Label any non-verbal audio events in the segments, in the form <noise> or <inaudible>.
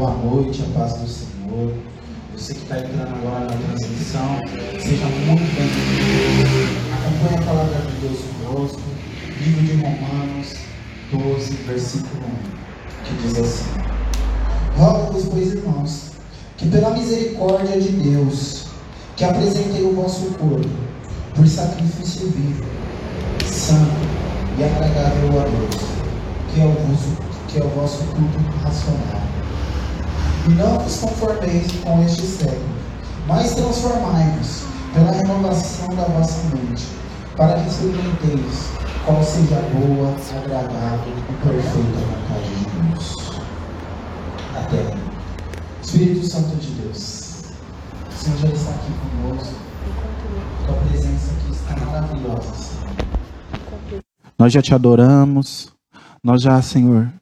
Boa noite, a paz do Senhor. Você que está entrando agora na transmissão, seja muito bem-vindo. Acompanhe a palavra de Deus conosco. Livro de Romanos 12, versículo 1, que diz assim: Rogo-vos, pois, irmãos, que pela misericórdia de Deus, que apresentei o vosso corpo por sacrifício vivo, santo e agradável a Deus, que é o vosso, que é o vosso culto racional. Não vos conformeis com este século, mas transformai-vos pela renovação da vossa mente, para que experimenteis qual seja a boa, agradável e perfeita vontade de Deus. Até. Espírito Santo de Deus, o Senhor já está aqui conosco. Tua presença aqui está maravilhosa, Senhor. Nós já te adoramos, nós já, Senhor,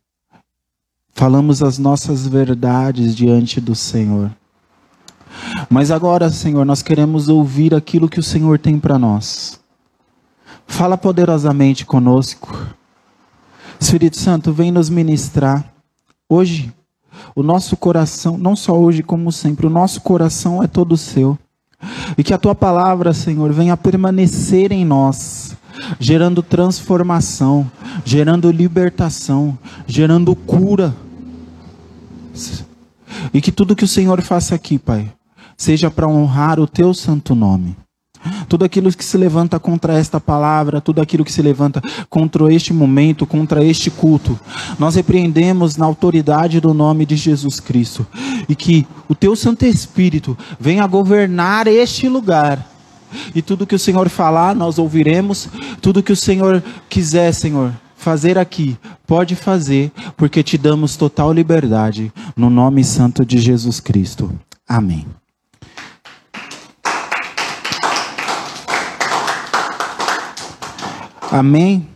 falamos as nossas verdades diante do Senhor. Mas agora, Senhor, nós queremos ouvir aquilo que o Senhor tem para nós. Fala poderosamente conosco. Espírito Santo, vem nos ministrar. Hoje, o nosso coração, não só hoje como sempre, o nosso coração é todo seu. E que a tua palavra, Senhor, venha permanecer em nós, gerando transformação, gerando libertação, gerando cura. E que tudo que o Senhor faça aqui, Pai, seja para honrar o teu santo nome. Tudo aquilo que se levanta contra esta palavra, tudo aquilo que se levanta contra este momento, contra este culto, nós repreendemos na autoridade do nome de Jesus Cristo. E que o teu Santo Espírito venha governar este lugar. E tudo que o Senhor falar, nós ouviremos. Tudo que o Senhor quiser, Senhor, fazer aqui, pode fazer, porque te damos total liberdade. No nome santo de Jesus Cristo. Amém. Amém?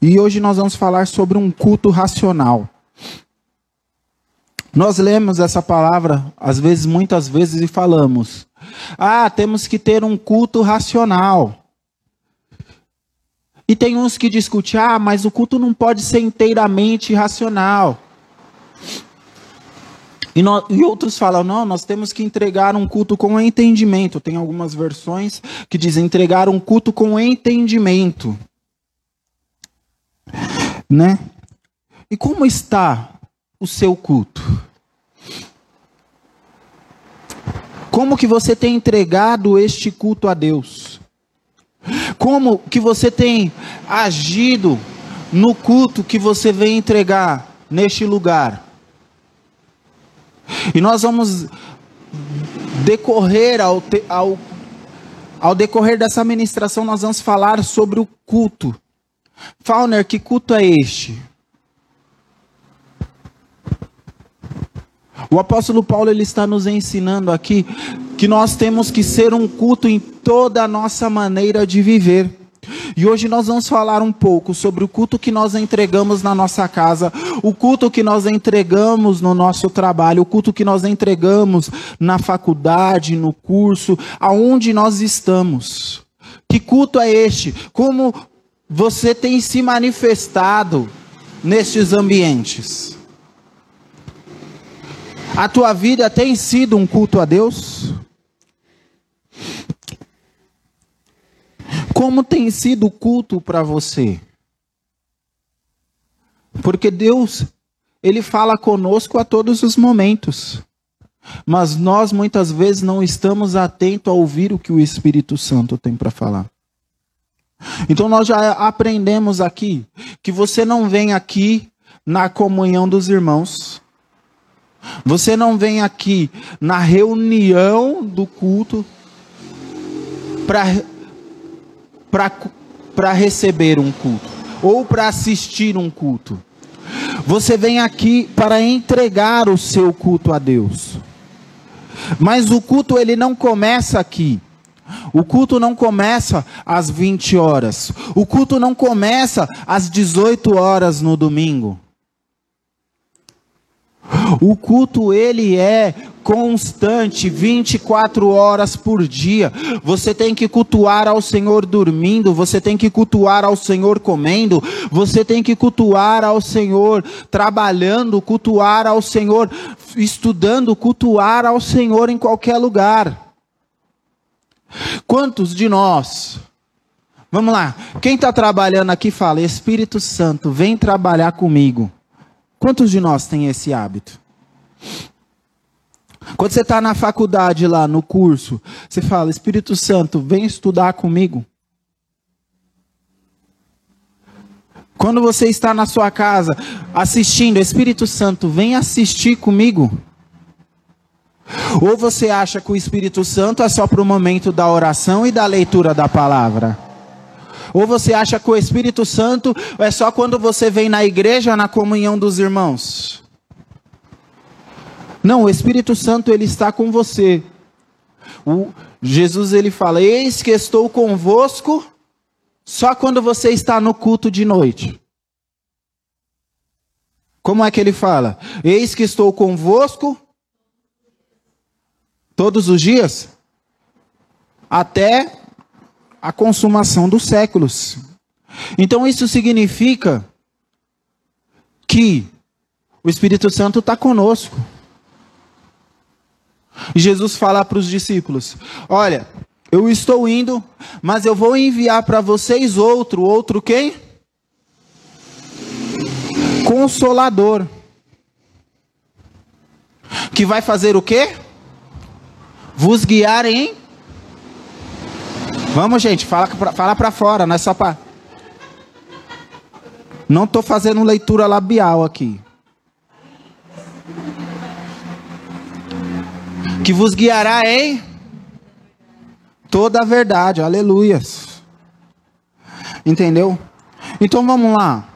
E hoje nós vamos falar sobre um culto racional. Nós lemos essa palavra, às vezes, muitas vezes, e falamos: ah, temos que ter um culto racional. E tem uns que discutem: ah, mas o culto não pode ser inteiramente racional. E, e, outros falam, não, nós temos que entregar um culto com entendimento. Tem algumas versões que dizem entregar um culto com entendimento. Né? E como está o seu culto? Como que você tem entregado este culto a Deus? Como que você tem agido no culto que você vem entregar neste lugar? E nós vamos decorrer ao, ao, ao decorrer dessa ministração, nós vamos falar sobre o culto. Fauner, que culto é este? O apóstolo Paulo ele está nos ensinando aqui que nós temos que ser um culto em toda a nossa maneira de viver. E hoje nós vamos falar um pouco sobre o culto que nós entregamos na nossa casa, o culto que nós entregamos no nosso trabalho, o culto que nós entregamos na faculdade, no curso, aonde nós estamos. Que culto é este? Como você tem se manifestado nestes ambientes? A tua vida tem sido um culto a Deus? Como tem sido o culto para você? Porque Deus, Ele fala conosco a todos os momentos. Mas nós muitas vezes não estamos atentos a ouvir o que o Espírito Santo tem para falar. Então nós já aprendemos aqui que você não vem aqui na comunhão dos irmãos. Você não vem aqui na reunião do culto para receber um culto ou para assistir um culto. Você vem aqui para entregar o seu culto a Deus. Mas o culto ele não começa aqui. O culto não começa às 20 horas. O culto não começa às 18 horas no domingo. O culto ele é constante, 24 horas por dia. Você tem que cultuar ao Senhor dormindo, você tem que cultuar ao Senhor comendo, você tem que cultuar ao Senhor trabalhando, cultuar ao Senhor estudando, cultuar ao Senhor em qualquer lugar. Quantos de nós Vamos lá. Quem está trabalhando aqui fala: Espírito Santo, vem trabalhar comigo. Quantos de nós tem esse hábito? Quando você está na faculdade lá, no curso, você fala: Espírito Santo, vem estudar comigo. Quando você está na sua casa assistindo, Espírito Santo, vem assistir comigo. Ou você acha que o Espírito Santo é só para o momento da oração e da leitura da palavra? Ou você acha que o Espírito Santo é só quando você vem na igreja, na comunhão dos irmãos? Não, o Espírito Santo ele está com você. O, Jesus ele fala: Eis que estou convosco só quando você está no culto de noite. Como é que ele fala? Eis que estou convosco todos os dias até a consumação dos séculos. Então isso significa que o Espírito Santo está conosco. Jesus fala para os discípulos: Olha, eu estou indo, mas eu vou enviar para vocês outro, outro quem? Consolador. Que vai fazer o quê? Vos guiar em Vamos, gente, fala, fala para fora, não é só para. Não estou fazendo leitura labial aqui. Que vos guiará em toda a verdade, aleluias. Entendeu? Então vamos lá.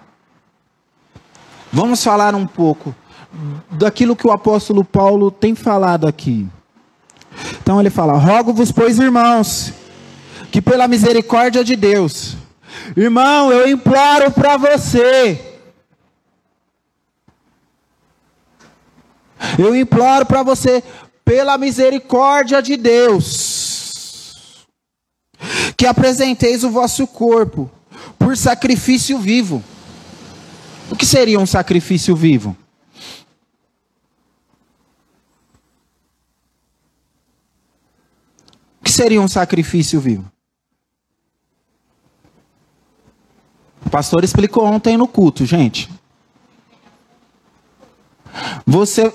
Vamos falar um pouco daquilo que o apóstolo Paulo tem falado aqui. Então ele fala: Rogo-vos, pois, irmãos que pela misericórdia de Deus, irmão, eu imploro para você, eu imploro para você, pela misericórdia de Deus, que apresenteis o vosso corpo por sacrifício vivo. O que seria um sacrifício vivo? O que seria um sacrifício vivo? O pastor explicou ontem no culto, gente. Você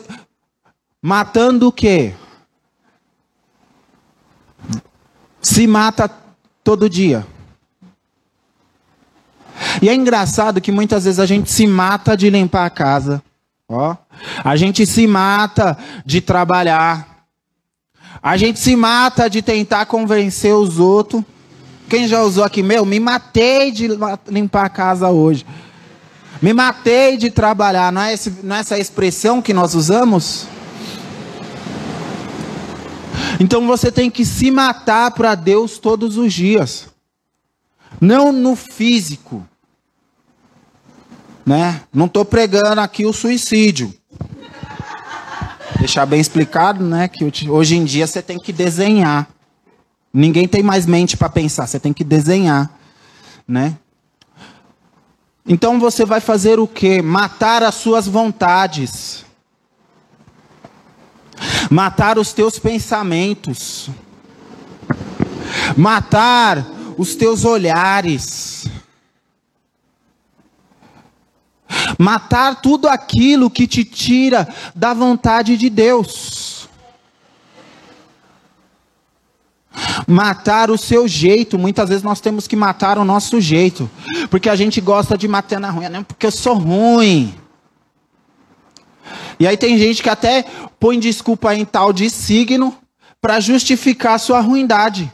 matando o quê? Se mata todo dia. E é engraçado que muitas vezes a gente se mata de limpar a casa. Ó. A gente se mata de trabalhar. A gente se mata de tentar convencer os outros. Quem já usou aqui, meu, me matei de limpar a casa hoje. Me matei de trabalhar. Não é, esse, não é essa expressão que nós usamos? Então você tem que se matar para Deus todos os dias. Não no físico. Né? Não estou pregando aqui o suicídio. Deixar bem explicado, né? Que hoje em dia você tem que desenhar. Ninguém tem mais mente para pensar, você tem que desenhar, né? Então você vai fazer o quê? Matar as suas vontades. Matar os teus pensamentos. Matar os teus olhares. Matar tudo aquilo que te tira da vontade de Deus. Matar o seu jeito. Muitas vezes nós temos que matar o nosso jeito. Porque a gente gosta de matar na ruim, não porque eu sou ruim. E aí tem gente que até põe desculpa em tal de signo para justificar a sua ruindade.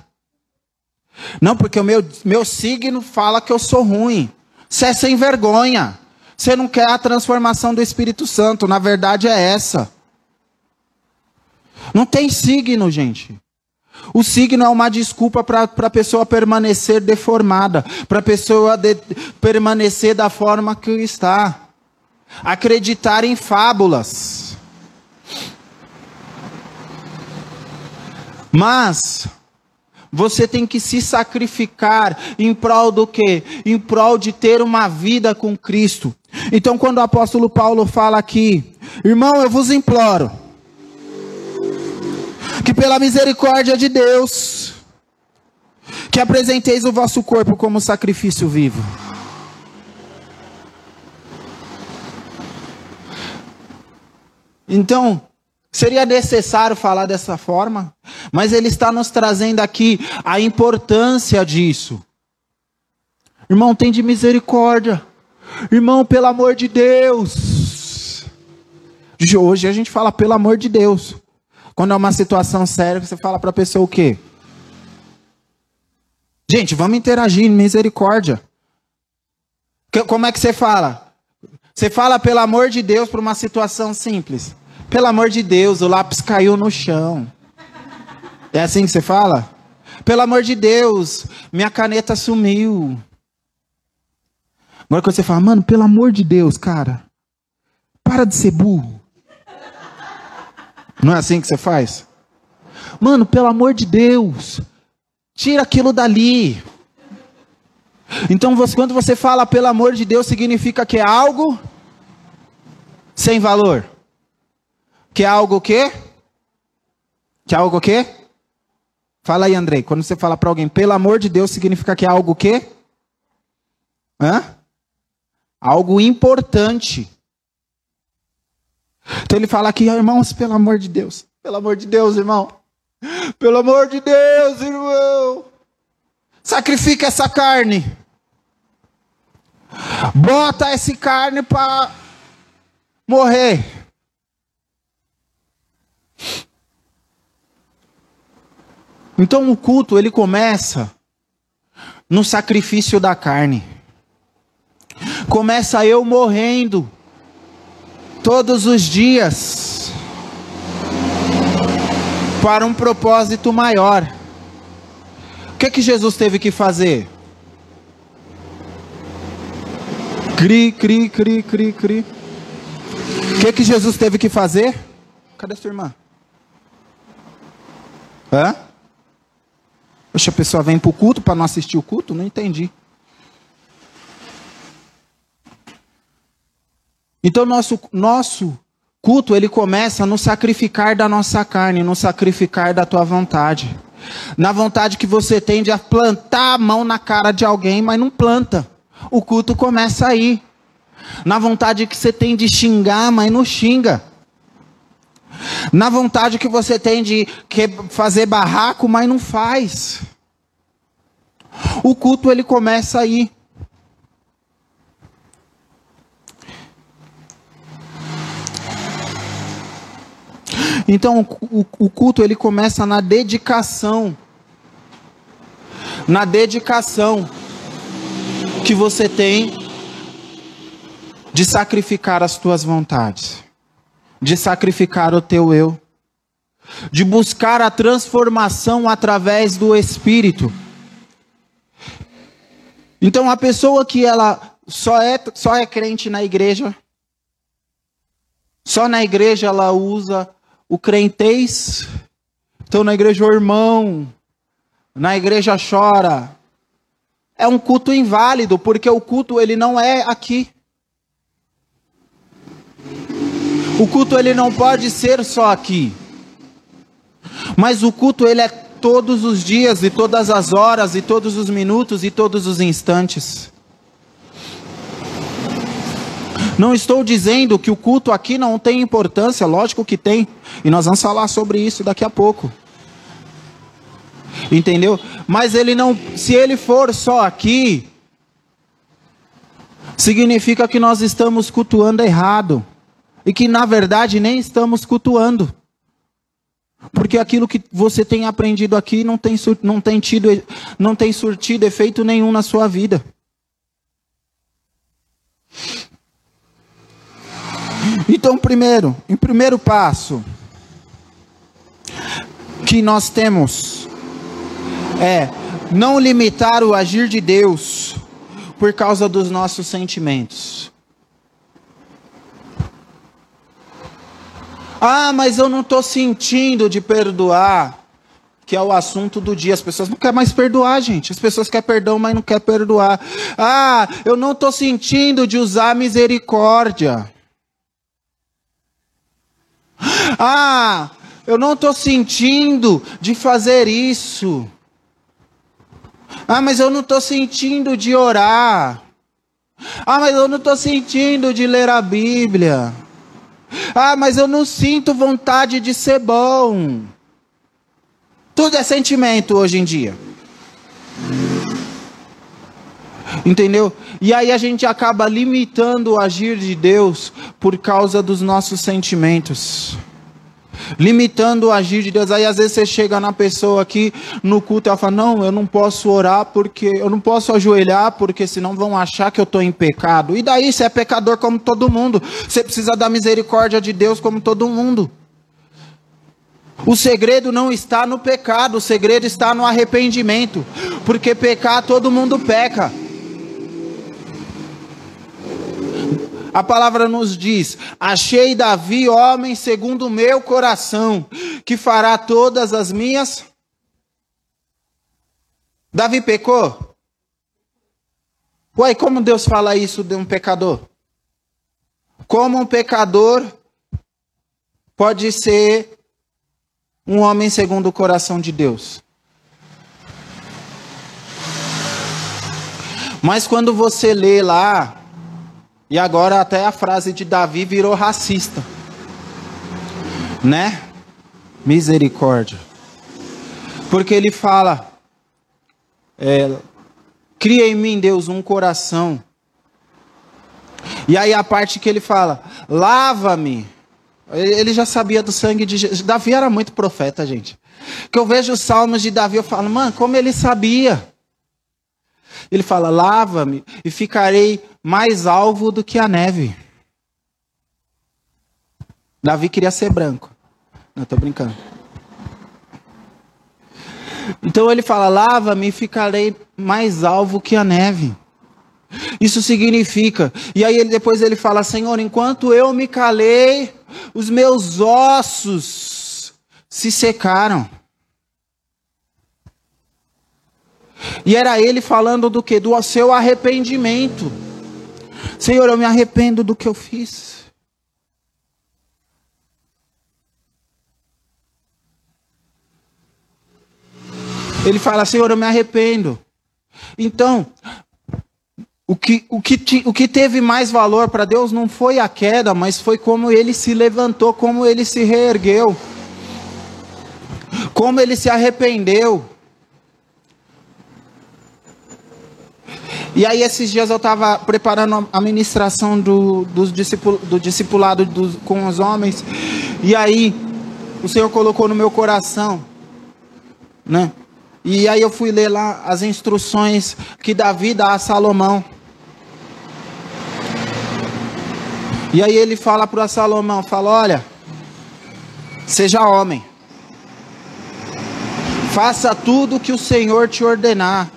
Não, porque o meu, meu signo fala que eu sou ruim. Você é sem vergonha. Você não quer a transformação do Espírito Santo. Na verdade é essa. Não tem signo, gente. O signo é uma desculpa para a pessoa permanecer deformada, para a pessoa de, permanecer da forma que está. Acreditar em fábulas. Mas você tem que se sacrificar em prol do quê? Em prol de ter uma vida com Cristo. Então, quando o apóstolo Paulo fala aqui, irmão, eu vos imploro, que pela misericórdia de Deus, que apresenteis o vosso corpo como sacrifício vivo. Então, seria necessário falar dessa forma, mas ele está nos trazendo aqui a importância disso. Irmão, tem de misericórdia. Irmão, pelo amor de Deus. Hoje a gente fala pelo amor de Deus. Quando é uma situação séria, você fala para a pessoa o quê? Gente, vamos interagir, misericórdia. Como é que você fala? Você fala pelo amor de Deus para uma situação simples. Pelo amor de Deus, o lápis caiu no chão. É assim que você fala? Pelo amor de Deus, minha caneta sumiu. Agora quando você fala, mano, pelo amor de Deus, cara, para de ser burro. Não é assim que você faz? Mano, pelo amor de Deus, tira aquilo dali. Então, você, quando você fala pelo amor de Deus, significa que é algo sem valor. Que é algo o quê? Que é algo o quê? Fala aí, Andrei. Quando você fala para alguém, pelo amor de Deus, significa que é algo o quê? Hã? Algo importante. Então ele fala aqui, irmãos, pelo amor de Deus. Pelo amor de Deus, irmão. Pelo amor de Deus, irmão. Sacrifica essa carne. Bota essa carne para morrer. Então o culto ele começa no sacrifício da carne. Começa eu morrendo todos os dias para um propósito maior. O que que Jesus teve que fazer? Cri, cri, cri, cri, cri. O que que Jesus teve que fazer? Cadê sua irmã? Hã? Poxa, a pessoa vem para o culto para não assistir o culto? Não entendi. Então nosso nosso culto ele começa no sacrificar da nossa carne, no sacrificar da tua vontade. Na vontade que você tem de plantar a mão na cara de alguém, mas não planta. O culto começa aí. Na vontade que você tem de xingar, mas não xinga. Na vontade que você tem de fazer barraco, mas não faz. O culto ele começa aí. Então o, o culto ele começa na dedicação. Na dedicação que você tem de sacrificar as tuas vontades, de sacrificar o teu eu, de buscar a transformação através do Espírito. Então a pessoa que ela só é, só é crente na igreja, só na igreja ela usa o crentez. Então na igreja o irmão, na igreja chora. É um culto inválido, porque o culto ele não é aqui. O culto ele não pode ser só aqui. Mas o culto ele é todos os dias e todas as horas e todos os minutos e todos os instantes. Não estou dizendo que o culto aqui não tem importância, lógico que tem. E nós vamos falar sobre isso daqui a pouco. Entendeu? Mas ele não, se ele for só aqui, significa que nós estamos cultuando errado. E que na verdade nem estamos cultuando. Porque aquilo que você tem aprendido aqui não tem, não tem, tido, não tem surtido efeito nenhum na sua vida. Então, primeiro, em primeiro passo, que nós temos é não limitar o agir de Deus por causa dos nossos sentimentos. Ah, mas eu não estou sentindo de perdoar. que é o assunto do dia. As pessoas não querem mais perdoar, gente. As pessoas querem perdão, mas não querem perdoar. Ah, eu não estou sentindo de usar misericórdia. Ah, eu não estou sentindo de fazer isso. Ah, mas eu não estou sentindo de orar. Ah, mas eu não estou sentindo de ler a Bíblia. Ah, mas eu não sinto vontade de ser bom. Tudo é sentimento hoje em dia. Entendeu? E aí a gente acaba limitando o agir de Deus por causa dos nossos sentimentos limitando o agir de Deus. Aí às vezes você chega na pessoa aqui no culto e ela fala: Não, eu não posso orar porque eu não posso ajoelhar porque senão vão achar que eu estou em pecado. E daí você é pecador como todo mundo. Você precisa da misericórdia de Deus como todo mundo. O segredo não está no pecado, o segredo está no arrependimento. Porque pecar todo mundo peca. A palavra nos diz: Achei Davi, homem segundo o meu coração, que fará todas as minhas. Davi pecou? Uai, como Deus fala isso de um pecador? Como um pecador pode ser um homem segundo o coração de Deus? Mas quando você lê lá e agora até a frase de Davi virou racista. Né? Misericórdia. Porque ele fala: é, Cria em mim, Deus, um coração. E aí a parte que ele fala: Lava-me. Ele já sabia do sangue de Jesus. Davi era muito profeta, gente. Que eu vejo os salmos de Davi, eu falo, mano, como ele sabia. Ele fala: Lava-me e ficarei mais alvo do que a neve. Davi queria ser branco. Não, estou brincando. Então ele fala: Lava-me e ficarei mais alvo que a neve. Isso significa. E aí ele, depois ele fala: Senhor, enquanto eu me calei, os meus ossos se secaram. E era ele falando do que? Do seu arrependimento. Senhor, eu me arrependo do que eu fiz. Ele fala, Senhor, eu me arrependo. Então, o que, o que, o que teve mais valor para Deus não foi a queda, mas foi como ele se levantou, como ele se reergueu, como ele se arrependeu. E aí, esses dias eu estava preparando a ministração do, do, discipul, do discipulado do, com os homens. E aí, o Senhor colocou no meu coração, né? E aí eu fui ler lá as instruções que Davi dá a Salomão. E aí ele fala para Salomão, fala, olha, seja homem. Faça tudo o que o Senhor te ordenar.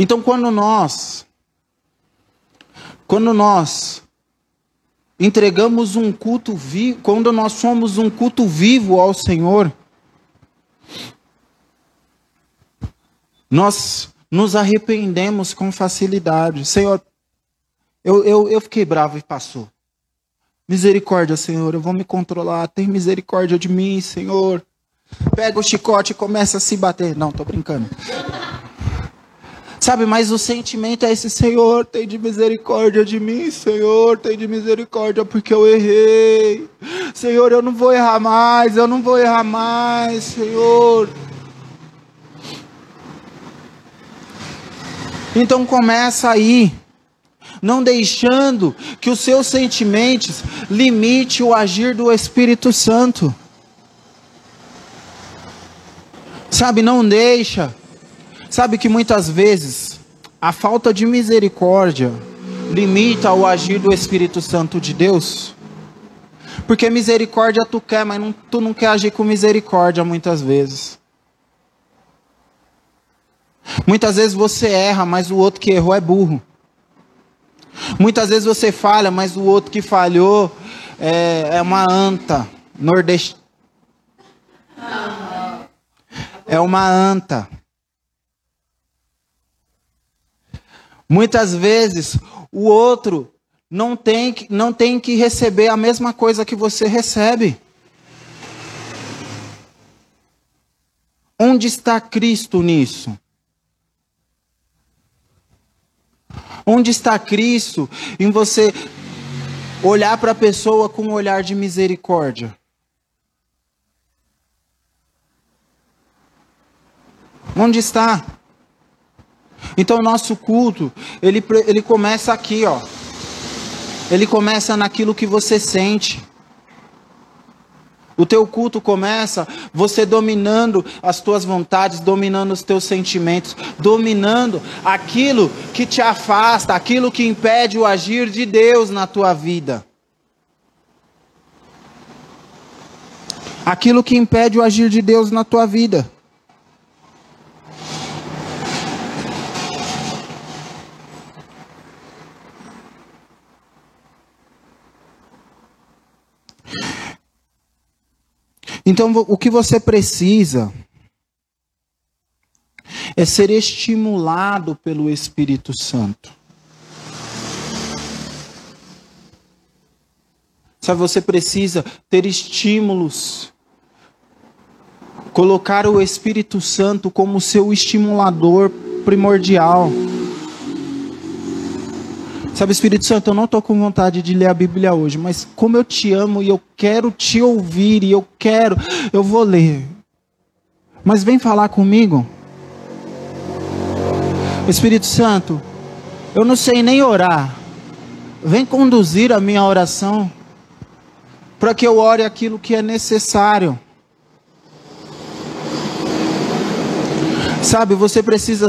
Então, quando nós, quando nós entregamos um culto vivo, quando nós somos um culto vivo ao Senhor, nós nos arrependemos com facilidade. Senhor, eu, eu, eu fiquei bravo e passou. Misericórdia, Senhor, eu vou me controlar. Tem misericórdia de mim, Senhor. Pega o chicote e começa a se bater. Não, tô brincando. Sabe, mas o sentimento é esse: Senhor, tem de misericórdia de mim, Senhor, tem de misericórdia porque eu errei. Senhor, eu não vou errar mais, eu não vou errar mais, Senhor. Então começa aí, não deixando que os seus sentimentos limite o agir do Espírito Santo. Sabe, não deixa Sabe que muitas vezes a falta de misericórdia limita o agir do Espírito Santo de Deus? Porque misericórdia tu quer, mas não, tu não quer agir com misericórdia muitas vezes. Muitas vezes você erra, mas o outro que errou é burro. Muitas vezes você falha, mas o outro que falhou é, é uma anta nordestina. É uma anta. Muitas vezes o outro não tem, não tem que receber a mesma coisa que você recebe. Onde está Cristo nisso? Onde está Cristo em você olhar para a pessoa com um olhar de misericórdia? Onde está? Então, o nosso culto, ele, ele começa aqui, ó. Ele começa naquilo que você sente. O teu culto começa você dominando as tuas vontades, dominando os teus sentimentos, dominando aquilo que te afasta, aquilo que impede o agir de Deus na tua vida. Aquilo que impede o agir de Deus na tua vida. Então, o que você precisa é ser estimulado pelo Espírito Santo. Sabe, você precisa ter estímulos. Colocar o Espírito Santo como seu estimulador primordial. Sabe, Espírito Santo, eu não estou com vontade de ler a Bíblia hoje, mas como eu te amo e eu quero te ouvir e eu quero, eu vou ler. Mas vem falar comigo. Espírito Santo, eu não sei nem orar. Vem conduzir a minha oração para que eu ore aquilo que é necessário. Sabe, você precisa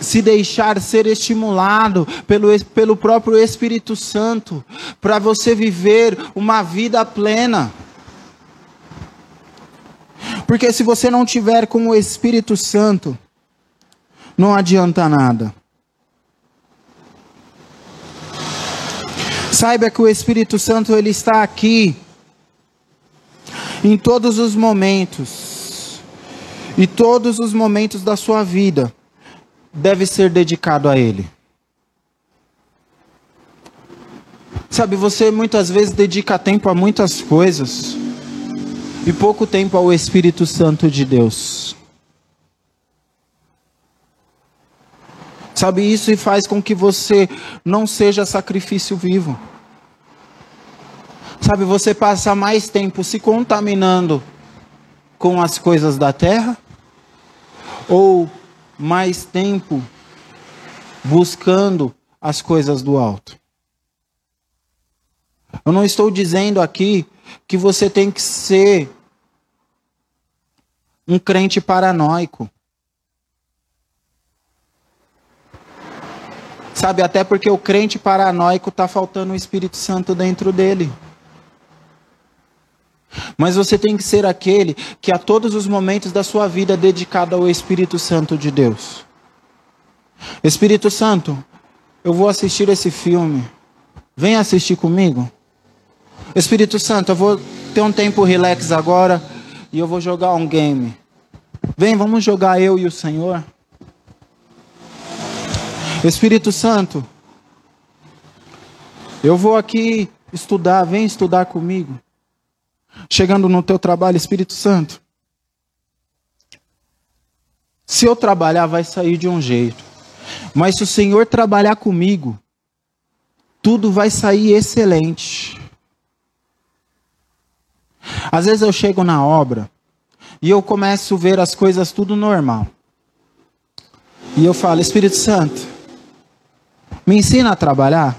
se deixar ser estimulado pelo, pelo próprio Espírito Santo, para você viver uma vida plena. Porque se você não tiver com o Espírito Santo, não adianta nada. Saiba que o Espírito Santo ele está aqui em todos os momentos. E todos os momentos da sua vida deve ser dedicado a Ele. Sabe, você muitas vezes dedica tempo a muitas coisas e pouco tempo ao Espírito Santo de Deus. Sabe, isso faz com que você não seja sacrifício vivo. Sabe, você passa mais tempo se contaminando com as coisas da terra ou mais tempo buscando as coisas do alto. Eu não estou dizendo aqui que você tem que ser um crente paranoico. Sabe, até porque o crente paranoico está faltando o Espírito Santo dentro dele. Mas você tem que ser aquele que a todos os momentos da sua vida é dedicado ao Espírito Santo de Deus. Espírito Santo, eu vou assistir esse filme. Vem assistir comigo. Espírito Santo, eu vou ter um tempo relax agora e eu vou jogar um game. Vem, vamos jogar eu e o Senhor. Espírito Santo, eu vou aqui estudar, vem estudar comigo chegando no teu trabalho, Espírito Santo. Se eu trabalhar, vai sair de um jeito. Mas se o Senhor trabalhar comigo, tudo vai sair excelente. Às vezes eu chego na obra e eu começo a ver as coisas tudo normal. E eu falo, Espírito Santo, me ensina a trabalhar,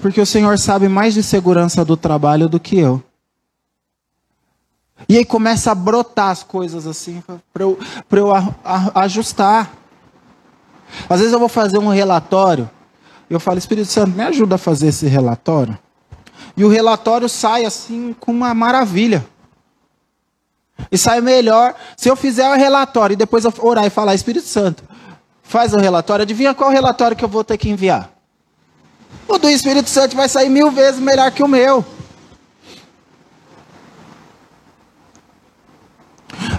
porque o Senhor sabe mais de segurança do trabalho do que eu. E aí começa a brotar as coisas assim, para eu, eu a, a, ajustar. Às vezes eu vou fazer um relatório, eu falo, Espírito Santo, me ajuda a fazer esse relatório. E o relatório sai assim com uma maravilha. E sai melhor. Se eu fizer o relatório e depois eu orar e falar, Espírito Santo, faz o relatório, adivinha qual relatório que eu vou ter que enviar? O do Espírito Santo vai sair mil vezes melhor que o meu.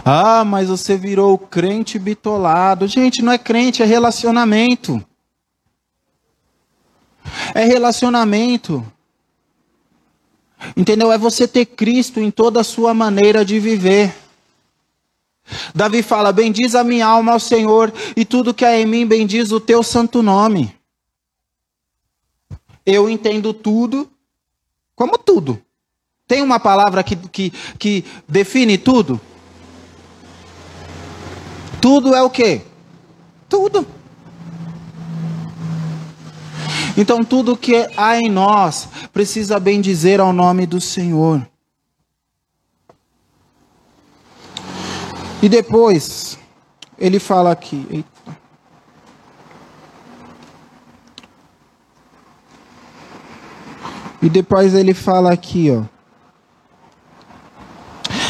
Ah, mas você virou crente bitolado. Gente, não é crente, é relacionamento. É relacionamento. Entendeu? É você ter Cristo em toda a sua maneira de viver. Davi fala: Bendiz a minha alma ao Senhor, e tudo que há em mim bendiz o teu santo nome. Eu entendo tudo como tudo. Tem uma palavra que, que, que define tudo? Tudo é o quê? Tudo. Então tudo que há em nós precisa bem dizer ao nome do Senhor. E depois, ele fala aqui. Eita. E depois ele fala aqui, ó.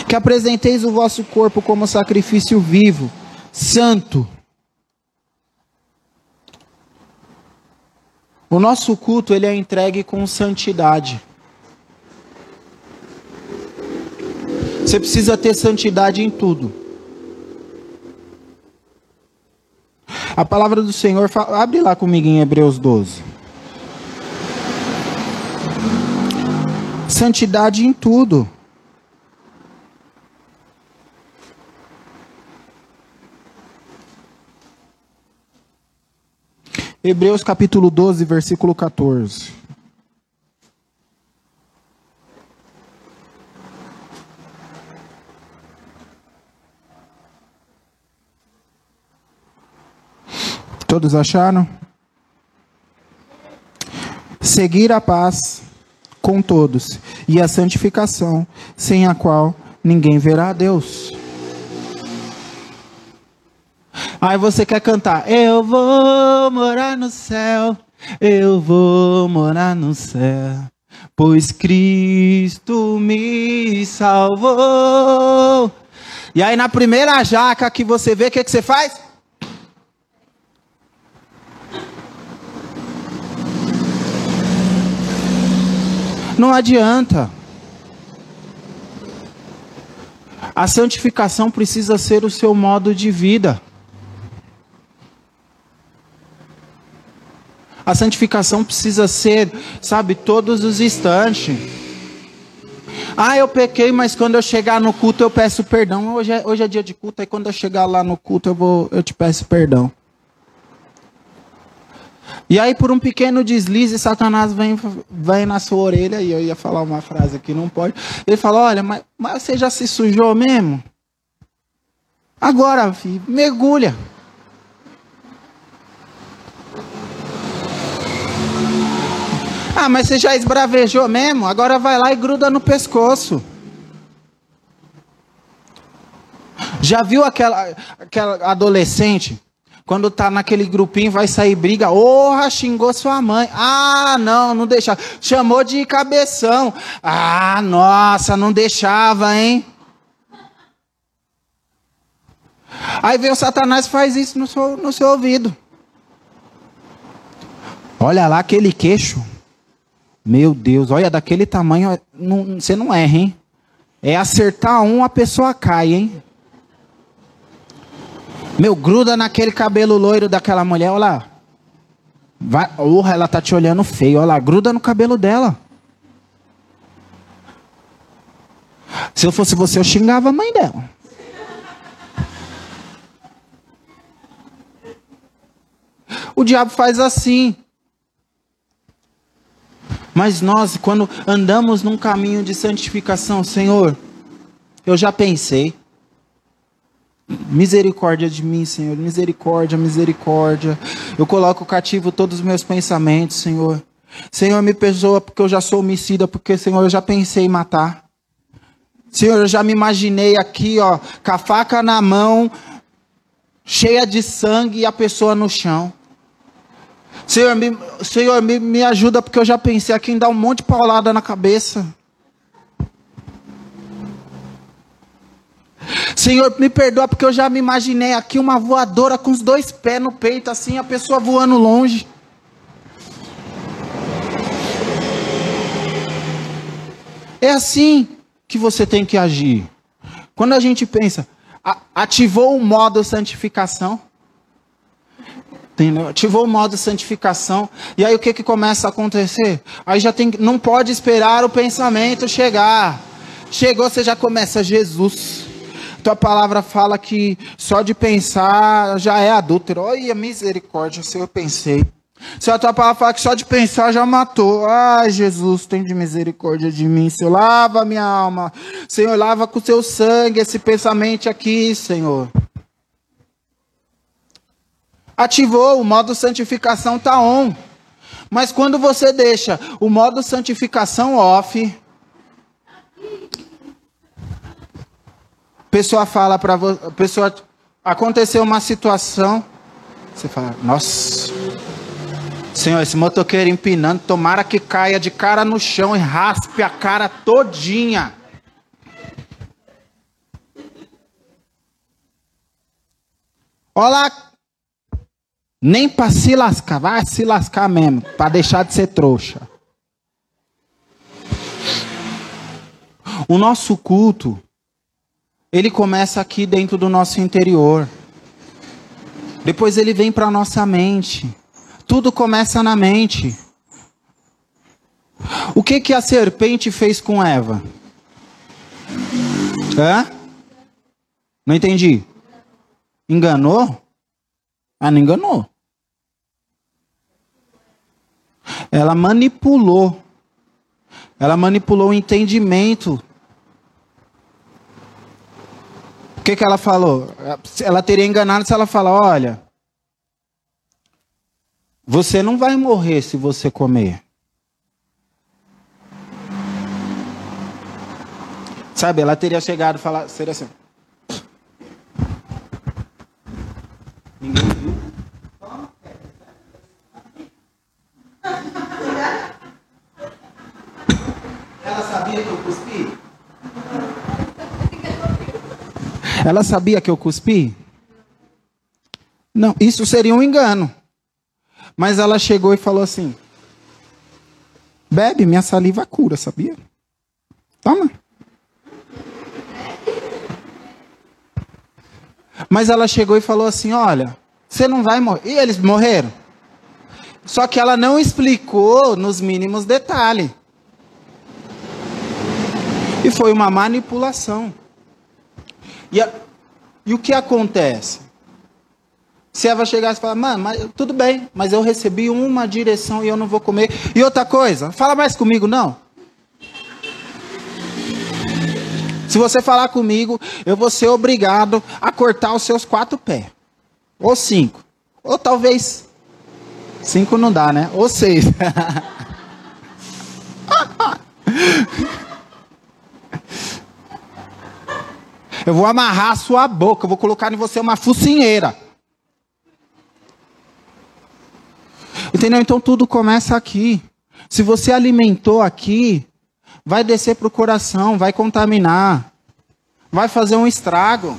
Que apresenteis o vosso corpo como sacrifício vivo, santo. O nosso culto ele é entregue com santidade. Você precisa ter santidade em tudo. A palavra do Senhor, fala, abre lá comigo em Hebreus 12. Santidade em tudo. Hebreus capítulo 12, versículo 14. Todos acharam? Seguir a paz com todos e a santificação, sem a qual ninguém verá a Deus. Aí você quer cantar: Eu vou morar no céu, eu vou morar no céu, pois Cristo me salvou. E aí na primeira jaca que você vê, o que, que você faz? Não adianta. A santificação precisa ser o seu modo de vida. A santificação precisa ser, sabe, todos os instantes. Ah, eu pequei, mas quando eu chegar no culto eu peço perdão. Hoje é, hoje é dia de culto, aí quando eu chegar lá no culto eu, vou, eu te peço perdão. E aí, por um pequeno deslize, Satanás vem, vem na sua orelha, e eu ia falar uma frase que não pode. Ele fala: Olha, mas, mas você já se sujou mesmo? Agora, filho, mergulha. Ah, mas você já esbravejou mesmo? Agora vai lá e gruda no pescoço. Já viu aquela, aquela adolescente quando tá naquele grupinho, vai sair briga. Orra, xingou sua mãe. Ah, não, não deixava. Chamou de cabeção. Ah, nossa, não deixava, hein? Aí vem o Satanás faz isso no seu, no seu ouvido. Olha lá aquele queixo. Meu Deus, olha daquele tamanho. Não, você não erra, hein? É acertar um, a pessoa cai, hein? Meu, gruda naquele cabelo loiro daquela mulher, olha lá. Vai, ela tá te olhando feio, olha lá, gruda no cabelo dela. Se eu fosse você, eu xingava a mãe dela. O diabo faz assim. Mas nós, quando andamos num caminho de santificação, Senhor, eu já pensei. Misericórdia de mim, Senhor. Misericórdia, misericórdia. Eu coloco cativo todos os meus pensamentos, Senhor. Senhor, me perdoa porque eu já sou homicida, porque, Senhor, eu já pensei em matar. Senhor, eu já me imaginei aqui, ó, com a faca na mão, cheia de sangue e a pessoa no chão. Senhor, me, Senhor, me, me ajuda porque eu já pensei aqui em dar um monte de paulada na cabeça. Senhor, me perdoa porque eu já me imaginei aqui uma voadora com os dois pés no peito, assim, a pessoa voando longe. É assim que você tem que agir. Quando a gente pensa, ativou o modo santificação. Entendeu? Ativou o modo santificação. E aí o que, que começa a acontecer? Aí já tem. Não pode esperar o pensamento chegar. Chegou, você já começa, Jesus. Tua palavra fala que só de pensar já é adúltero. Olha, misericórdia, se eu pensei. Se a tua palavra fala que só de pensar já matou. Ai, Jesus, tem de misericórdia de mim. Senhor, lava minha alma. Senhor, lava com o seu sangue esse pensamento aqui, Senhor. Ativou, o modo santificação está on. Mas quando você deixa o modo santificação off, pessoa fala para você, pessoa aconteceu uma situação, você fala: "Nossa, Senhor, esse motoqueiro empinando, tomara que caia de cara no chão e raspe a cara todinha. Olha lá. Nem para se lascar, vai se lascar mesmo, para deixar de ser trouxa. O nosso culto, ele começa aqui dentro do nosso interior. Depois ele vem para nossa mente. Tudo começa na mente. O que que a serpente fez com Eva? Hã? Não entendi. Enganou? Ah, não enganou. Ela manipulou. Ela manipulou o entendimento. O que, que ela falou? Ela teria enganado se ela falar: olha, você não vai morrer se você comer. Sabe, ela teria chegado e falar, seria assim. Sabia que eu cuspi? <laughs> Ela sabia que eu cuspi? Não, isso seria um engano. Mas ela chegou e falou assim: Bebe, minha saliva cura, sabia? Toma. Mas ela chegou e falou assim: Olha, você não vai morrer. E eles morreram. Só que ela não explicou nos mínimos detalhes. E foi uma manipulação. E, a, e o que acontece? Se Eva chegasse e falar, mano, tudo bem, mas eu recebi uma direção e eu não vou comer. E outra coisa, fala mais comigo, não. Se você falar comigo, eu vou ser obrigado a cortar os seus quatro pés. Ou cinco. Ou talvez. Cinco não dá, né? Ou seis. <laughs> eu vou amarrar a sua boca, eu vou colocar em você uma focinheira. Entendeu? Então tudo começa aqui. Se você alimentou aqui, vai descer para o coração, vai contaminar, vai fazer um estrago.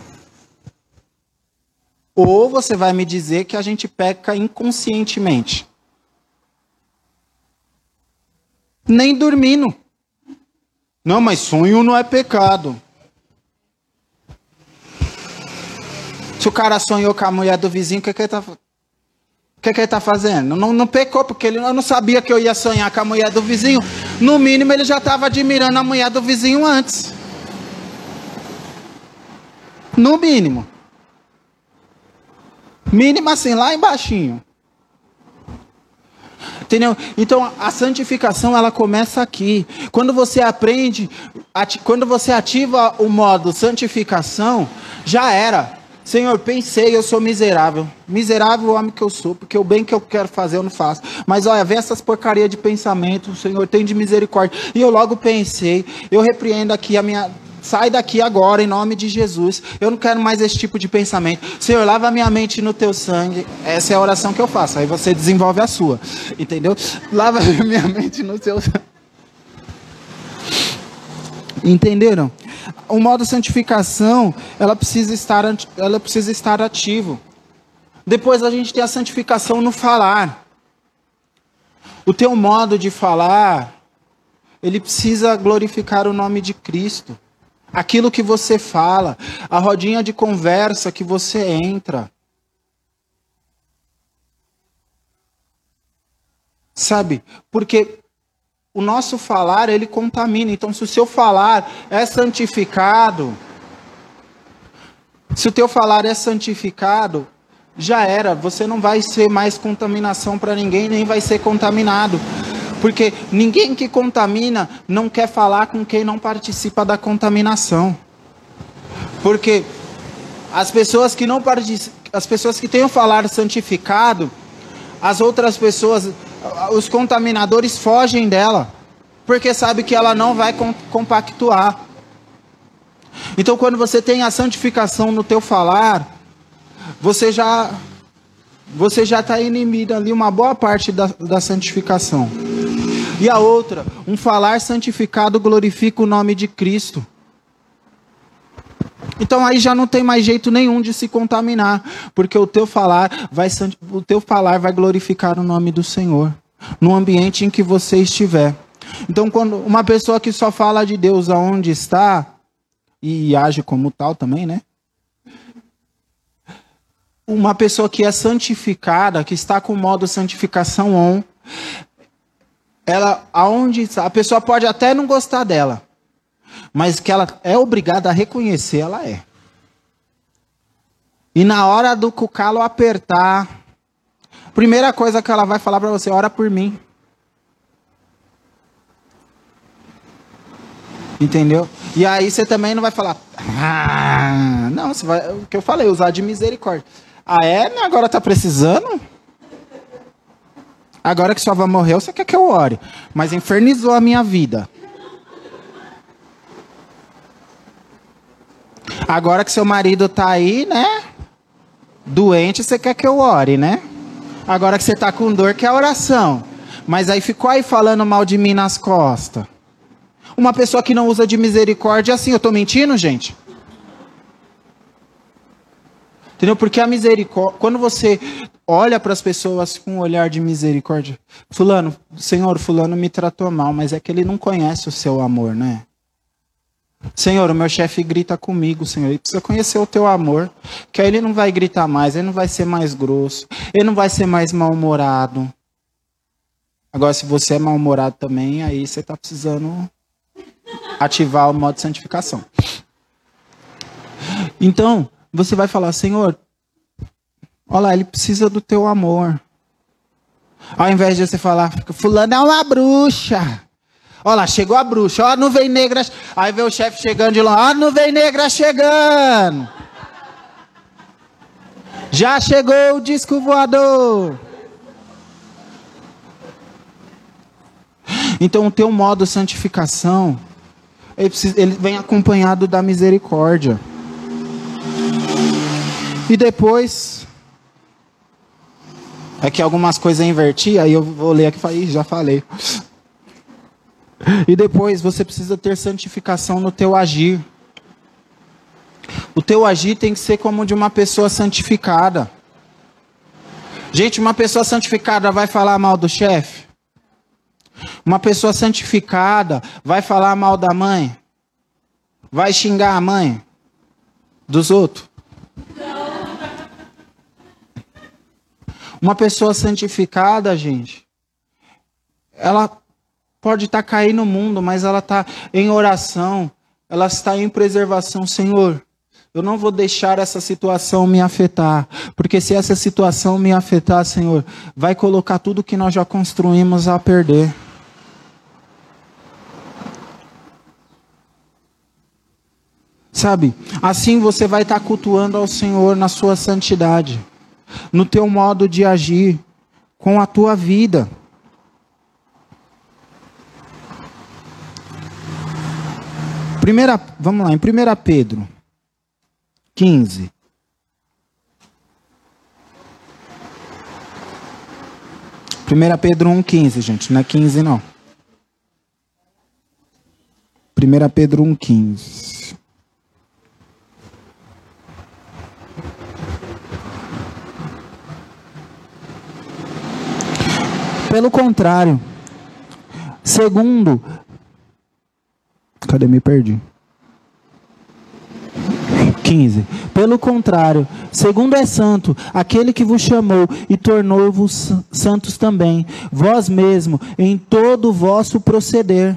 Ou você vai me dizer que a gente peca inconscientemente. Nem dormindo. Não, mas sonho não é pecado. Se o cara sonhou com a mulher do vizinho, o que, que ele está que, que ele está fazendo? Não, não pecou, porque ele não sabia que eu ia sonhar com a mulher do vizinho. No mínimo, ele já estava admirando a mulher do vizinho antes. No mínimo. Mínimo assim, lá embaixo. Entendeu? Então a santificação ela começa aqui. Quando você aprende, quando você ativa o modo santificação, já era. Senhor, pensei, eu sou miserável. Miserável homem que eu sou, porque o bem que eu quero fazer eu não faço. Mas olha, vê essas porcaria de pensamento, Senhor, tem de misericórdia. E eu logo pensei, eu repreendo aqui a minha. Sai daqui agora, em nome de Jesus. Eu não quero mais esse tipo de pensamento. Senhor, lava minha mente no teu sangue. Essa é a oração que eu faço. Aí você desenvolve a sua. Entendeu? Lava <laughs> minha mente no teu sangue. Entenderam? O modo santificação, ela precisa estar, ela precisa estar ativo. Depois a gente tem a santificação no falar. O teu modo de falar, ele precisa glorificar o nome de Cristo. aquilo que você fala, a rodinha de conversa que você entra. Sabe? Porque o nosso falar, ele contamina. Então, se o seu falar é santificado, se o teu falar é santificado, já era. Você não vai ser mais contaminação para ninguém, nem vai ser contaminado. Porque ninguém que contamina não quer falar com quem não participa da contaminação. Porque as pessoas que não participam, as pessoas que têm o falar santificado, as outras pessoas, os contaminadores fogem dela, porque sabe que ela não vai compactuar. Então, quando você tem a santificação no teu falar, você já você já está inimido ali uma boa parte da, da santificação. E a outra, um falar santificado glorifica o nome de Cristo. Então aí já não tem mais jeito nenhum de se contaminar, porque o teu falar vai o teu falar vai glorificar o nome do Senhor no ambiente em que você estiver. Então quando uma pessoa que só fala de Deus aonde está e age como tal também, né? Uma pessoa que é santificada, que está com o modo santificação on, ela aonde a pessoa pode até não gostar dela, mas que ela é obrigada a reconhecer, ela é. E na hora do calo apertar, primeira coisa que ela vai falar para você, ora por mim. Entendeu? E aí você também não vai falar, ah, não, você vai, o que eu falei, usar de misericórdia. Ah, é? Agora tá precisando? Agora que sua avó morreu, você quer que eu ore. Mas infernizou a minha vida. Agora que seu marido tá aí, né? Doente, você quer que eu ore, né? Agora que você tá com dor, quer oração. Mas aí ficou aí falando mal de mim nas costas. Uma pessoa que não usa de misericórdia é assim, eu tô mentindo, gente? Entendeu? Porque a misericórdia, quando você olha para as pessoas com um olhar de misericórdia, fulano, Senhor, fulano me tratou mal, mas é que ele não conhece o seu amor, né? Senhor, o meu chefe grita comigo, Senhor. Ele precisa conhecer o teu amor. Que aí ele não vai gritar mais, ele não vai ser mais grosso, ele não vai ser mais mal-humorado. Agora, se você é mal-humorado também, aí você está precisando ativar o modo de santificação. Então, você vai falar, Senhor, olha lá, ele precisa do teu amor. Ao invés de você falar, fulano é uma bruxa. Olha lá, chegou a bruxa, ó, nuvem negra. Aí vê o chefe chegando de longe, ó, nuvem negra chegando. Já chegou o disco voador. Então o teu modo santificação, ele vem acompanhado da misericórdia. E depois. É que algumas coisas eu inverti, aí eu vou ler aqui e já falei. E depois você precisa ter santificação no teu agir. O teu agir tem que ser como de uma pessoa santificada. Gente, uma pessoa santificada vai falar mal do chefe? Uma pessoa santificada vai falar mal da mãe? Vai xingar a mãe dos outros? Uma pessoa santificada, gente, ela pode estar tá caindo no mundo, mas ela está em oração, ela está em preservação. Senhor, eu não vou deixar essa situação me afetar, porque se essa situação me afetar, Senhor, vai colocar tudo que nós já construímos a perder. Sabe? Assim você vai estar tá cultuando ao Senhor na sua santidade no teu modo de agir com a tua vida. Primeira, vamos lá, em 1 Pedro 15. Primeira Pedro 1,15, gente, não é 15 não. 1 Pedro 1,15. Pelo contrário. Segundo. Cadê? Me perdi. 15. Pelo contrário, segundo é santo, aquele que vos chamou e tornou-vos santos também, vós mesmo, em todo o vosso proceder.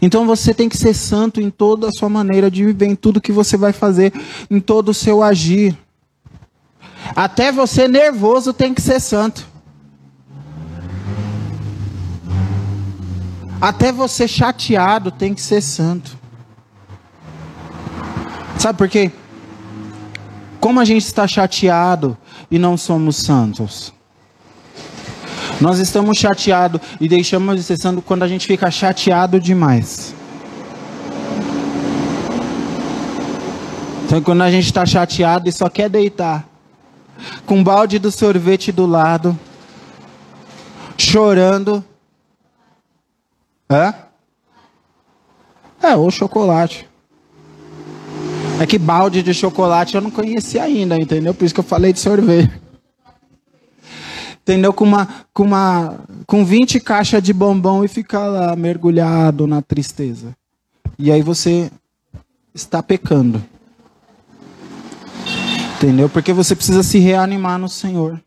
Então você tem que ser santo em toda a sua maneira de viver, em tudo que você vai fazer, em todo o seu agir. Até você nervoso tem que ser santo. Até você chateado tem que ser santo. Sabe por quê? Como a gente está chateado e não somos santos? Nós estamos chateados e deixamos de ser santo quando a gente fica chateado demais. Então, quando a gente está chateado e só quer deitar, com um balde do sorvete do lado, chorando. Hã? É, ou chocolate. É que balde de chocolate eu não conhecia ainda, entendeu? Por isso que eu falei de sorvete. Entendeu? Com uma, com uma, com 20 caixas de bombom e ficar lá mergulhado na tristeza. E aí você está pecando. Entendeu? Porque você precisa se reanimar no Senhor.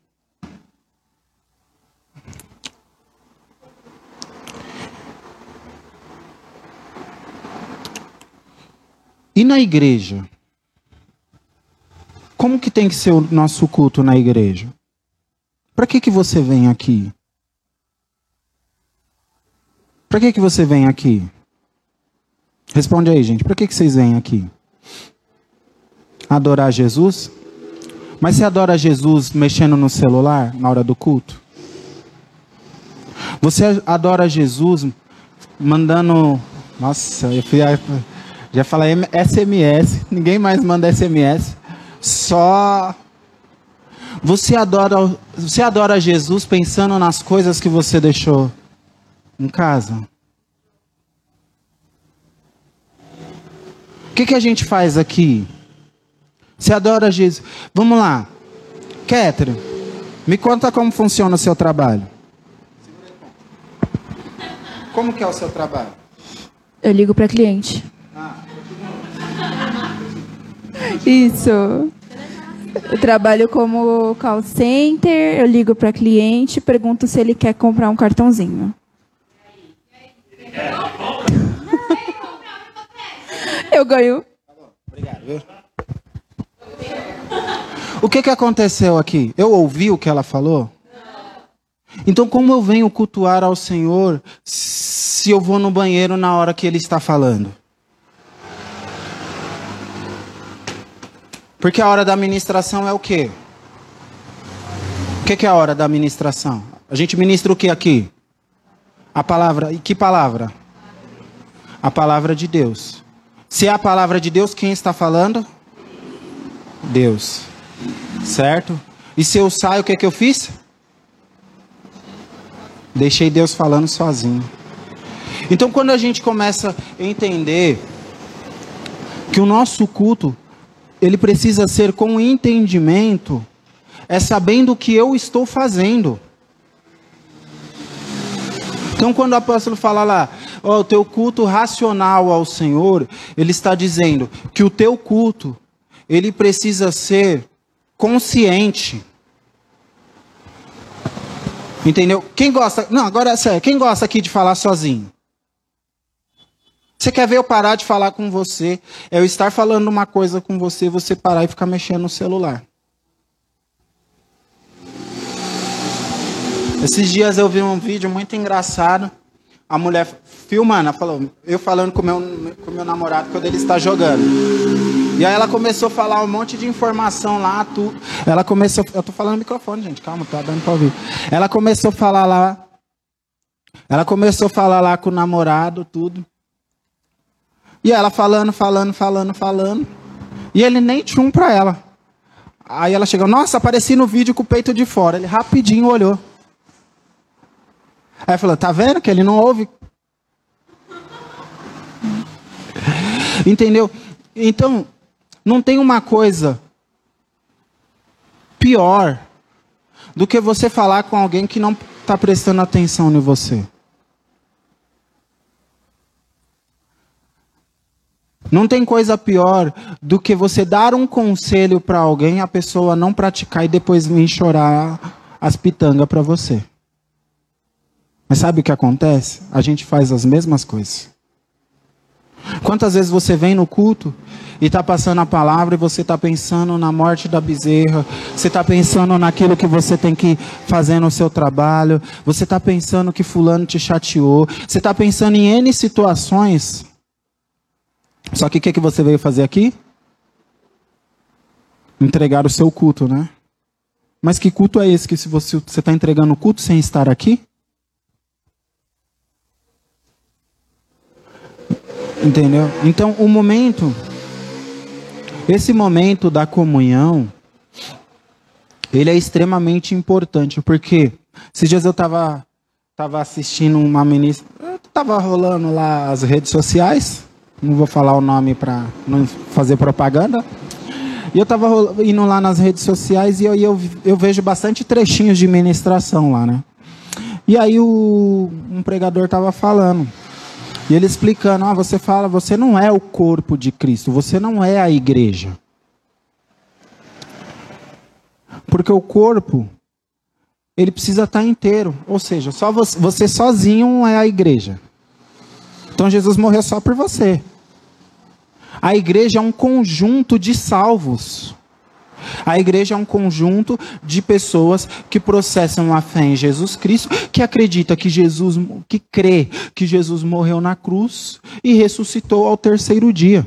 E na igreja? Como que tem que ser o nosso culto na igreja? Para que que você vem aqui? Para que que você vem aqui? Responde aí, gente. Para que que vocês vêm aqui? Adorar Jesus? Mas você adora Jesus mexendo no celular na hora do culto? Você adora Jesus mandando. Nossa, eu fui. Já falei SMS, ninguém mais manda SMS. Só você adora, você adora Jesus pensando nas coisas que você deixou em casa? O que, que a gente faz aqui? Você adora Jesus? Vamos lá. Catherine, me conta como funciona o seu trabalho. Como que é o seu trabalho? Eu ligo para cliente. Isso. Eu trabalho como call center, eu ligo para cliente, pergunto se ele quer comprar um cartãozinho. Eu ganho. O que, que aconteceu aqui? Eu ouvi o que ela falou? Então, como eu venho cultuar ao Senhor se eu vou no banheiro na hora que Ele está falando? Porque a hora da ministração é o quê? O que, é a hora da ministração? A gente ministra o que aqui? A palavra. E que palavra? A palavra de Deus. Se é a palavra de Deus, quem está falando? Deus. Certo? E se eu saio, o que, é que eu fiz? Deixei Deus falando sozinho. Então, quando a gente começa a entender que o nosso culto ele precisa ser com entendimento, é sabendo o que eu estou fazendo. Então, quando o apóstolo fala lá, ó, o teu culto racional ao Senhor, ele está dizendo que o teu culto, ele precisa ser consciente. Entendeu? Quem gosta. Não, agora é sério. Quem gosta aqui de falar sozinho? Você quer ver eu parar de falar com você? É eu estar falando uma coisa com você, você parar e ficar mexendo no celular. Esses dias eu vi um vídeo muito engraçado. A mulher filmando, ela falou, eu falando com meu, com meu namorado quando ele está jogando. E aí ela começou a falar um monte de informação lá, tudo. Ela começou, eu tô falando no microfone, gente, calma, tá dando para ouvir. Ela começou a falar lá, ela começou a falar lá com o namorado, tudo. E ela falando, falando, falando, falando. E ele nem tinha um pra ela. Aí ela chegou, nossa, apareci no vídeo com o peito de fora. Ele rapidinho olhou. Aí falou, tá vendo que ele não ouve? Entendeu? Então, não tem uma coisa pior do que você falar com alguém que não está prestando atenção em você. Não tem coisa pior do que você dar um conselho para alguém, a pessoa não praticar e depois vir chorar as pitangas para você. Mas sabe o que acontece? A gente faz as mesmas coisas. Quantas vezes você vem no culto e está passando a palavra e você está pensando na morte da bezerra, você está pensando naquilo que você tem que fazer no seu trabalho, você está pensando que fulano te chateou, você está pensando em N situações. Só que o que, que você veio fazer aqui? Entregar o seu culto, né? Mas que culto é esse que se você está entregando o culto sem estar aqui? Entendeu? Então, o momento, esse momento da comunhão, ele é extremamente importante, porque esses dias eu estava tava assistindo uma ministra, estava rolando lá as redes sociais, não vou falar o nome para não fazer propaganda, e eu estava indo lá nas redes sociais e eu, eu, eu vejo bastante trechinhos de ministração lá, né? E aí o, um pregador estava falando e ele explicando: ah, você fala, você não é o corpo de Cristo, você não é a igreja. Porque o corpo, ele precisa estar inteiro. Ou seja, só você, você sozinho é a igreja. Então Jesus morreu só por você. A igreja é um conjunto de salvos. A igreja é um conjunto de pessoas que processam a fé em Jesus Cristo, que acredita que Jesus, que crê que Jesus morreu na cruz e ressuscitou ao terceiro dia.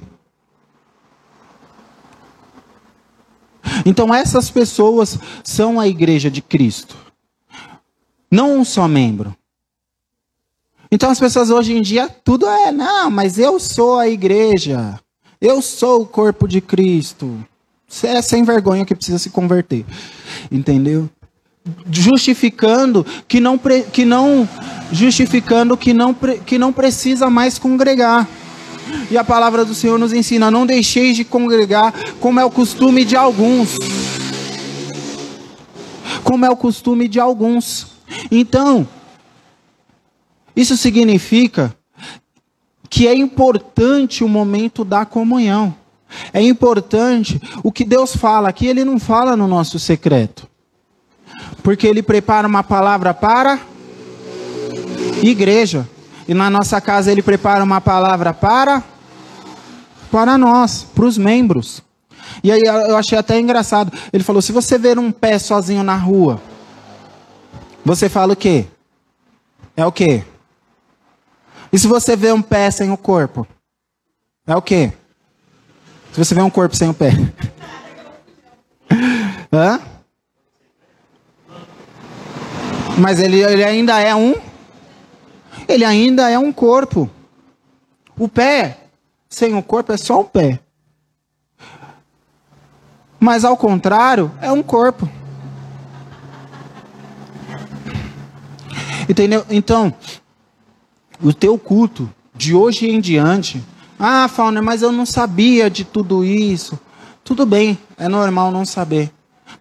Então essas pessoas são a igreja de Cristo. Não um só membro. Então as pessoas hoje em dia tudo é, não, mas eu sou a igreja. Eu sou o corpo de Cristo. Você é sem vergonha que precisa se converter. Entendeu? Justificando que não, que não justificando que não, que não precisa mais congregar. E a palavra do Senhor nos ensina: não deixeis de congregar, como é o costume de alguns. Como é o costume de alguns. Então, isso significa que é importante o momento da comunhão. É importante. O que Deus fala aqui, Ele não fala no nosso secreto. Porque Ele prepara uma palavra para igreja. E na nossa casa Ele prepara uma palavra para para nós, para os membros. E aí eu achei até engraçado. Ele falou: se você ver um pé sozinho na rua, você fala o quê? É o quê? E se você vê um pé sem o corpo? É o quê? Se você vê um corpo sem o pé. <laughs> Hã? Mas ele, ele ainda é um. Ele ainda é um corpo. O pé sem o corpo é só um pé. Mas ao contrário, é um corpo. Entendeu? Então, o teu culto de hoje em diante ah, Fauner, mas eu não sabia de tudo isso. Tudo bem, é normal não saber.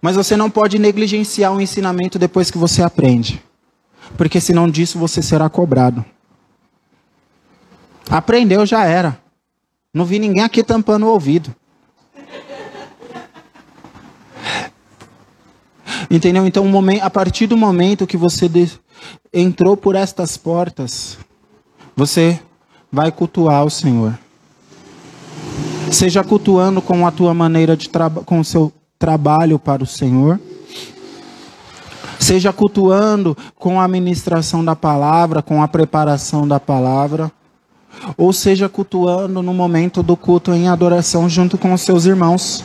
Mas você não pode negligenciar o ensinamento depois que você aprende. Porque senão disso você será cobrado. Aprendeu, já era. Não vi ninguém aqui tampando o ouvido. Entendeu? Então, a partir do momento que você entrou por estas portas, você vai cultuar o Senhor. Seja cultuando com a tua maneira de com o seu trabalho para o Senhor. Seja cultuando com a administração da palavra, com a preparação da palavra. Ou seja cultuando no momento do culto em adoração junto com os seus irmãos.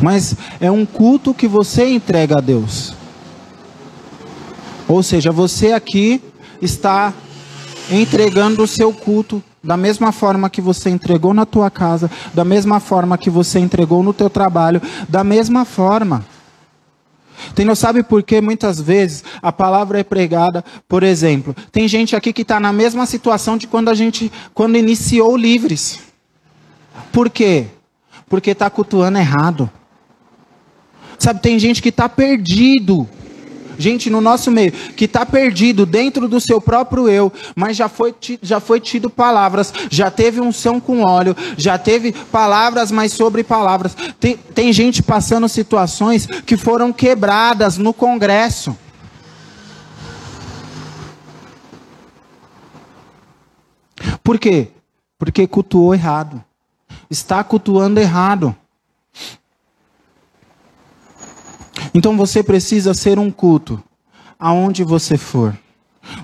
Mas é um culto que você entrega a Deus. Ou seja, você aqui está entregando o seu culto da mesma forma que você entregou na tua casa, da mesma forma que você entregou no teu trabalho, da mesma forma. Tem sabe por que muitas vezes a palavra é pregada, por exemplo, tem gente aqui que está na mesma situação de quando a gente, quando iniciou livres. Por quê? Porque está cultuando errado. Sabe, tem gente que está perdido gente no nosso meio, que está perdido dentro do seu próprio eu, mas já foi, já foi tido palavras, já teve unção com óleo, já teve palavras mais sobre palavras. Tem, tem gente passando situações que foram quebradas no Congresso. Por quê? Porque cultuou errado. Está cultuando errado. Então você precisa ser um culto aonde você for.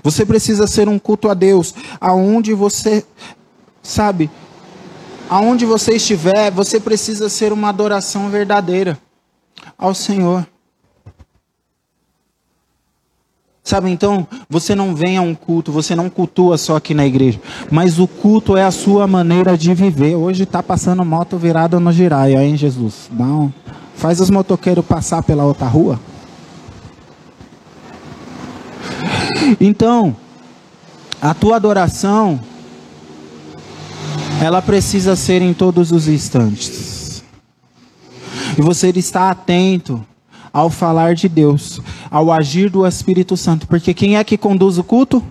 Você precisa ser um culto a Deus aonde você sabe, aonde você estiver, você precisa ser uma adoração verdadeira ao Senhor. Sabe, então, você não vem a um culto, você não cultua só aqui na igreja, mas o culto é a sua maneira de viver. Hoje está passando moto virada no giraia, hein, Jesus? Não. Faz os motoqueiros passar pela outra rua. Então, a tua adoração, ela precisa ser em todos os instantes. E você está atento ao falar de Deus, ao agir do Espírito Santo. Porque quem é que conduz o culto?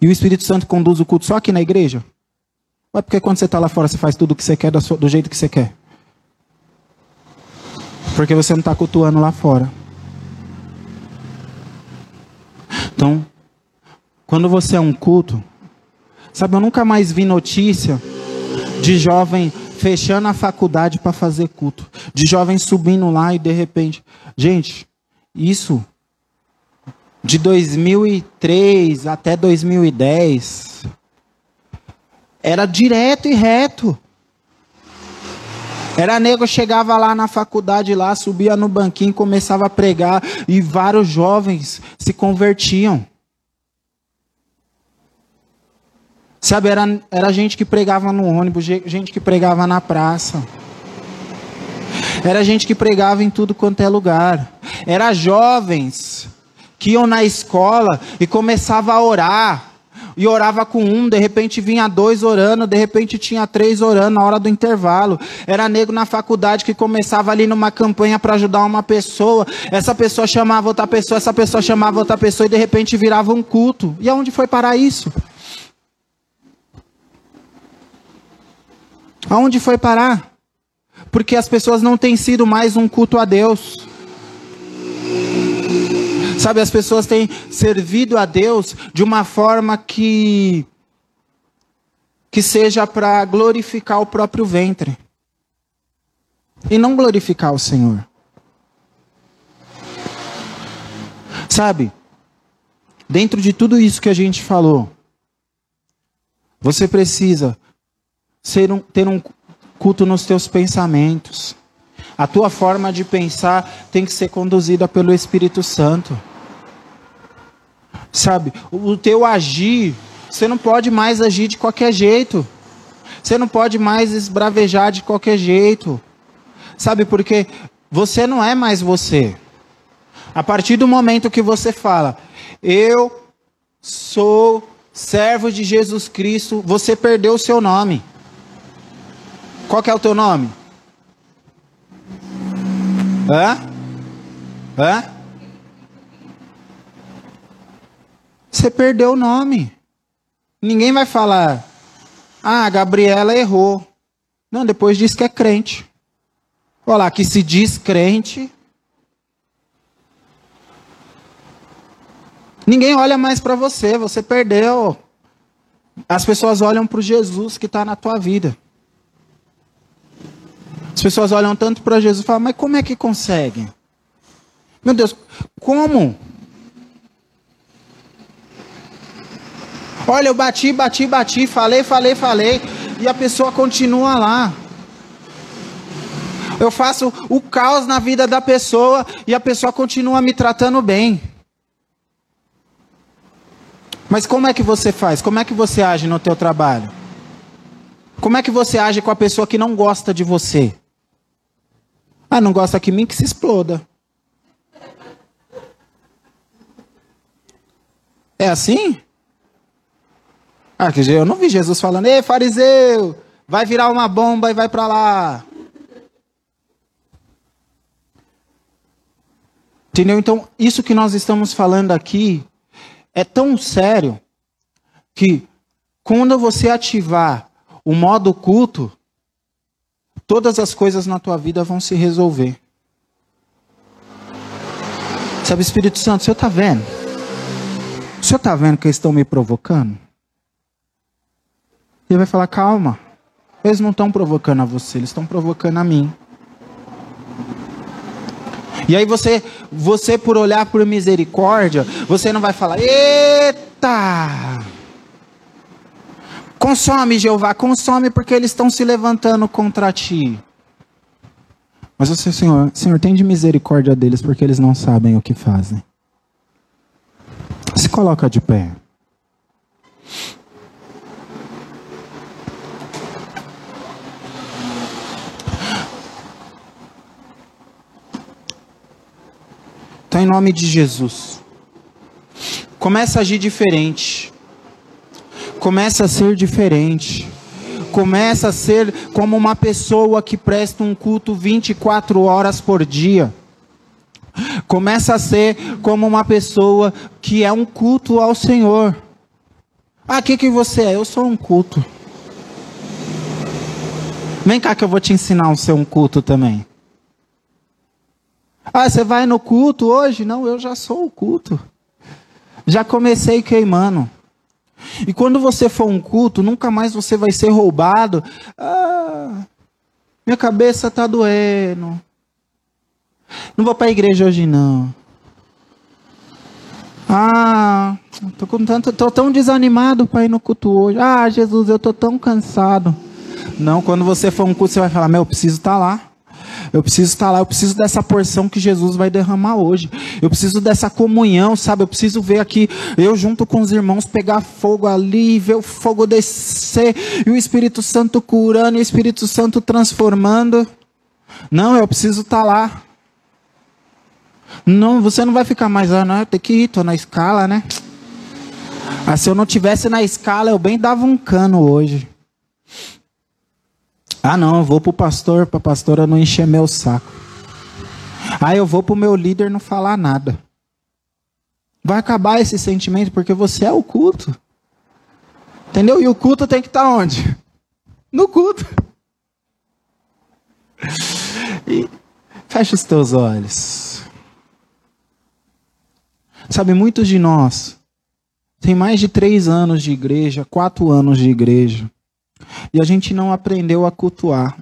E o Espírito Santo conduz o culto só aqui na igreja? Ou é porque quando você está lá fora você faz tudo o que você quer do jeito que você quer? Porque você não está cultuando lá fora. Então, quando você é um culto, sabe, eu nunca mais vi notícia de jovem fechando a faculdade para fazer culto, de jovens subindo lá e de repente, gente, isso de 2003 até 2010 era direto e reto. Era nego chegava lá na faculdade lá, subia no banquinho, começava a pregar e vários jovens se convertiam. Sabe, era, era gente que pregava no ônibus, gente que pregava na praça. Era gente que pregava em tudo quanto é lugar. Era jovens que iam na escola e começava a orar. E orava com um, de repente vinha dois orando, de repente tinha três orando na hora do intervalo. Era nego na faculdade que começava ali numa campanha para ajudar uma pessoa. Essa pessoa chamava outra pessoa, essa pessoa chamava outra pessoa e de repente virava um culto. E aonde foi parar isso? Aonde foi parar? Porque as pessoas não têm sido mais um culto a Deus. Sabe, as pessoas têm servido a Deus de uma forma que que seja para glorificar o próprio ventre e não glorificar o Senhor. Sabe? Dentro de tudo isso que a gente falou, você precisa um, ter um culto nos teus pensamentos. A tua forma de pensar tem que ser conduzida pelo Espírito Santo. Sabe, o teu agir, você não pode mais agir de qualquer jeito. Você não pode mais esbravejar de qualquer jeito. Sabe, porque você não é mais você. A partir do momento que você fala, eu sou servo de Jesus Cristo, você perdeu o seu nome. Qual é o teu nome? Hã? Hã? Você perdeu o nome. Ninguém vai falar, ah, a Gabriela errou. Não, depois diz que é crente. Olha lá, que se diz crente. Ninguém olha mais para você, você perdeu. As pessoas olham para o Jesus que está na tua vida. As pessoas olham tanto para Jesus e falam, mas como é que conseguem? Meu Deus, como? Olha, eu bati, bati, bati, falei, falei, falei, e a pessoa continua lá. Eu faço o caos na vida da pessoa e a pessoa continua me tratando bem. Mas como é que você faz? Como é que você age no teu trabalho? Como é que você age com a pessoa que não gosta de você? Ah, não gosta de mim? Que se exploda. É assim? Ah, eu não vi Jesus falando, ei, fariseu, vai virar uma bomba e vai para lá. Entendeu? Então, isso que nós estamos falando aqui é tão sério que quando você ativar o modo culto, todas as coisas na tua vida vão se resolver. Sabe, Espírito Santo, o senhor está vendo? O senhor está vendo que eles estão me provocando? Ele vai falar: calma, eles não estão provocando a você, eles estão provocando a mim. E aí você, você por olhar por misericórdia, você não vai falar: eita! Consome, Jeová, consome porque eles estão se levantando contra ti. Mas você, Senhor, Senhor, tem de misericórdia deles porque eles não sabem o que fazem. Se coloca de pé. Então, em nome de Jesus, começa a agir diferente. Começa a ser diferente. Começa a ser como uma pessoa que presta um culto 24 horas por dia. Começa a ser como uma pessoa que é um culto ao Senhor. Ah, que, que você é? Eu sou um culto. Vem cá que eu vou te ensinar a ser um culto também. Ah, você vai no culto hoje? Não, eu já sou o culto. Já comecei queimando. E quando você for um culto, nunca mais você vai ser roubado. Ah, minha cabeça está doendo. Não vou para a igreja hoje não. Ah, tô com tanto, tô tão desanimado para ir no culto hoje. Ah, Jesus, eu tô tão cansado. Não, quando você for um culto, você vai falar: "Meu, eu preciso estar tá lá". Eu preciso estar lá, eu preciso dessa porção que Jesus vai derramar hoje. Eu preciso dessa comunhão, sabe? Eu preciso ver aqui, eu junto com os irmãos, pegar fogo ali, ver o fogo descer, e o Espírito Santo curando, e o Espírito Santo transformando. Não, eu preciso estar lá. Não, você não vai ficar mais, ah, não, tenho que ir, estou na escala, né? Ah, se eu não tivesse na escala, eu bem dava um cano hoje. Ah, não, eu vou para o pastor, para a pastora não encher meu saco. Ah, eu vou para o meu líder não falar nada. Vai acabar esse sentimento porque você é o culto. Entendeu? E o culto tem que estar tá onde? No culto. E fecha os teus olhos. Sabe, muitos de nós têm mais de três anos de igreja, quatro anos de igreja. E a gente não aprendeu a cultuar.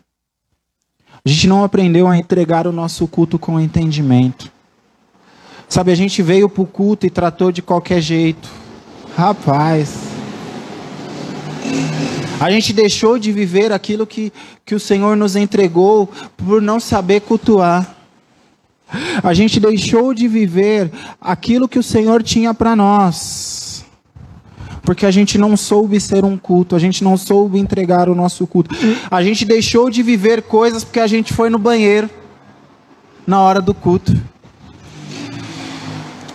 A gente não aprendeu a entregar o nosso culto com entendimento. Sabe, a gente veio para o culto e tratou de qualquer jeito. Rapaz. A gente deixou de viver aquilo que, que o Senhor nos entregou por não saber cultuar. A gente deixou de viver aquilo que o Senhor tinha para nós porque a gente não soube ser um culto, a gente não soube entregar o nosso culto. A gente deixou de viver coisas porque a gente foi no banheiro na hora do culto.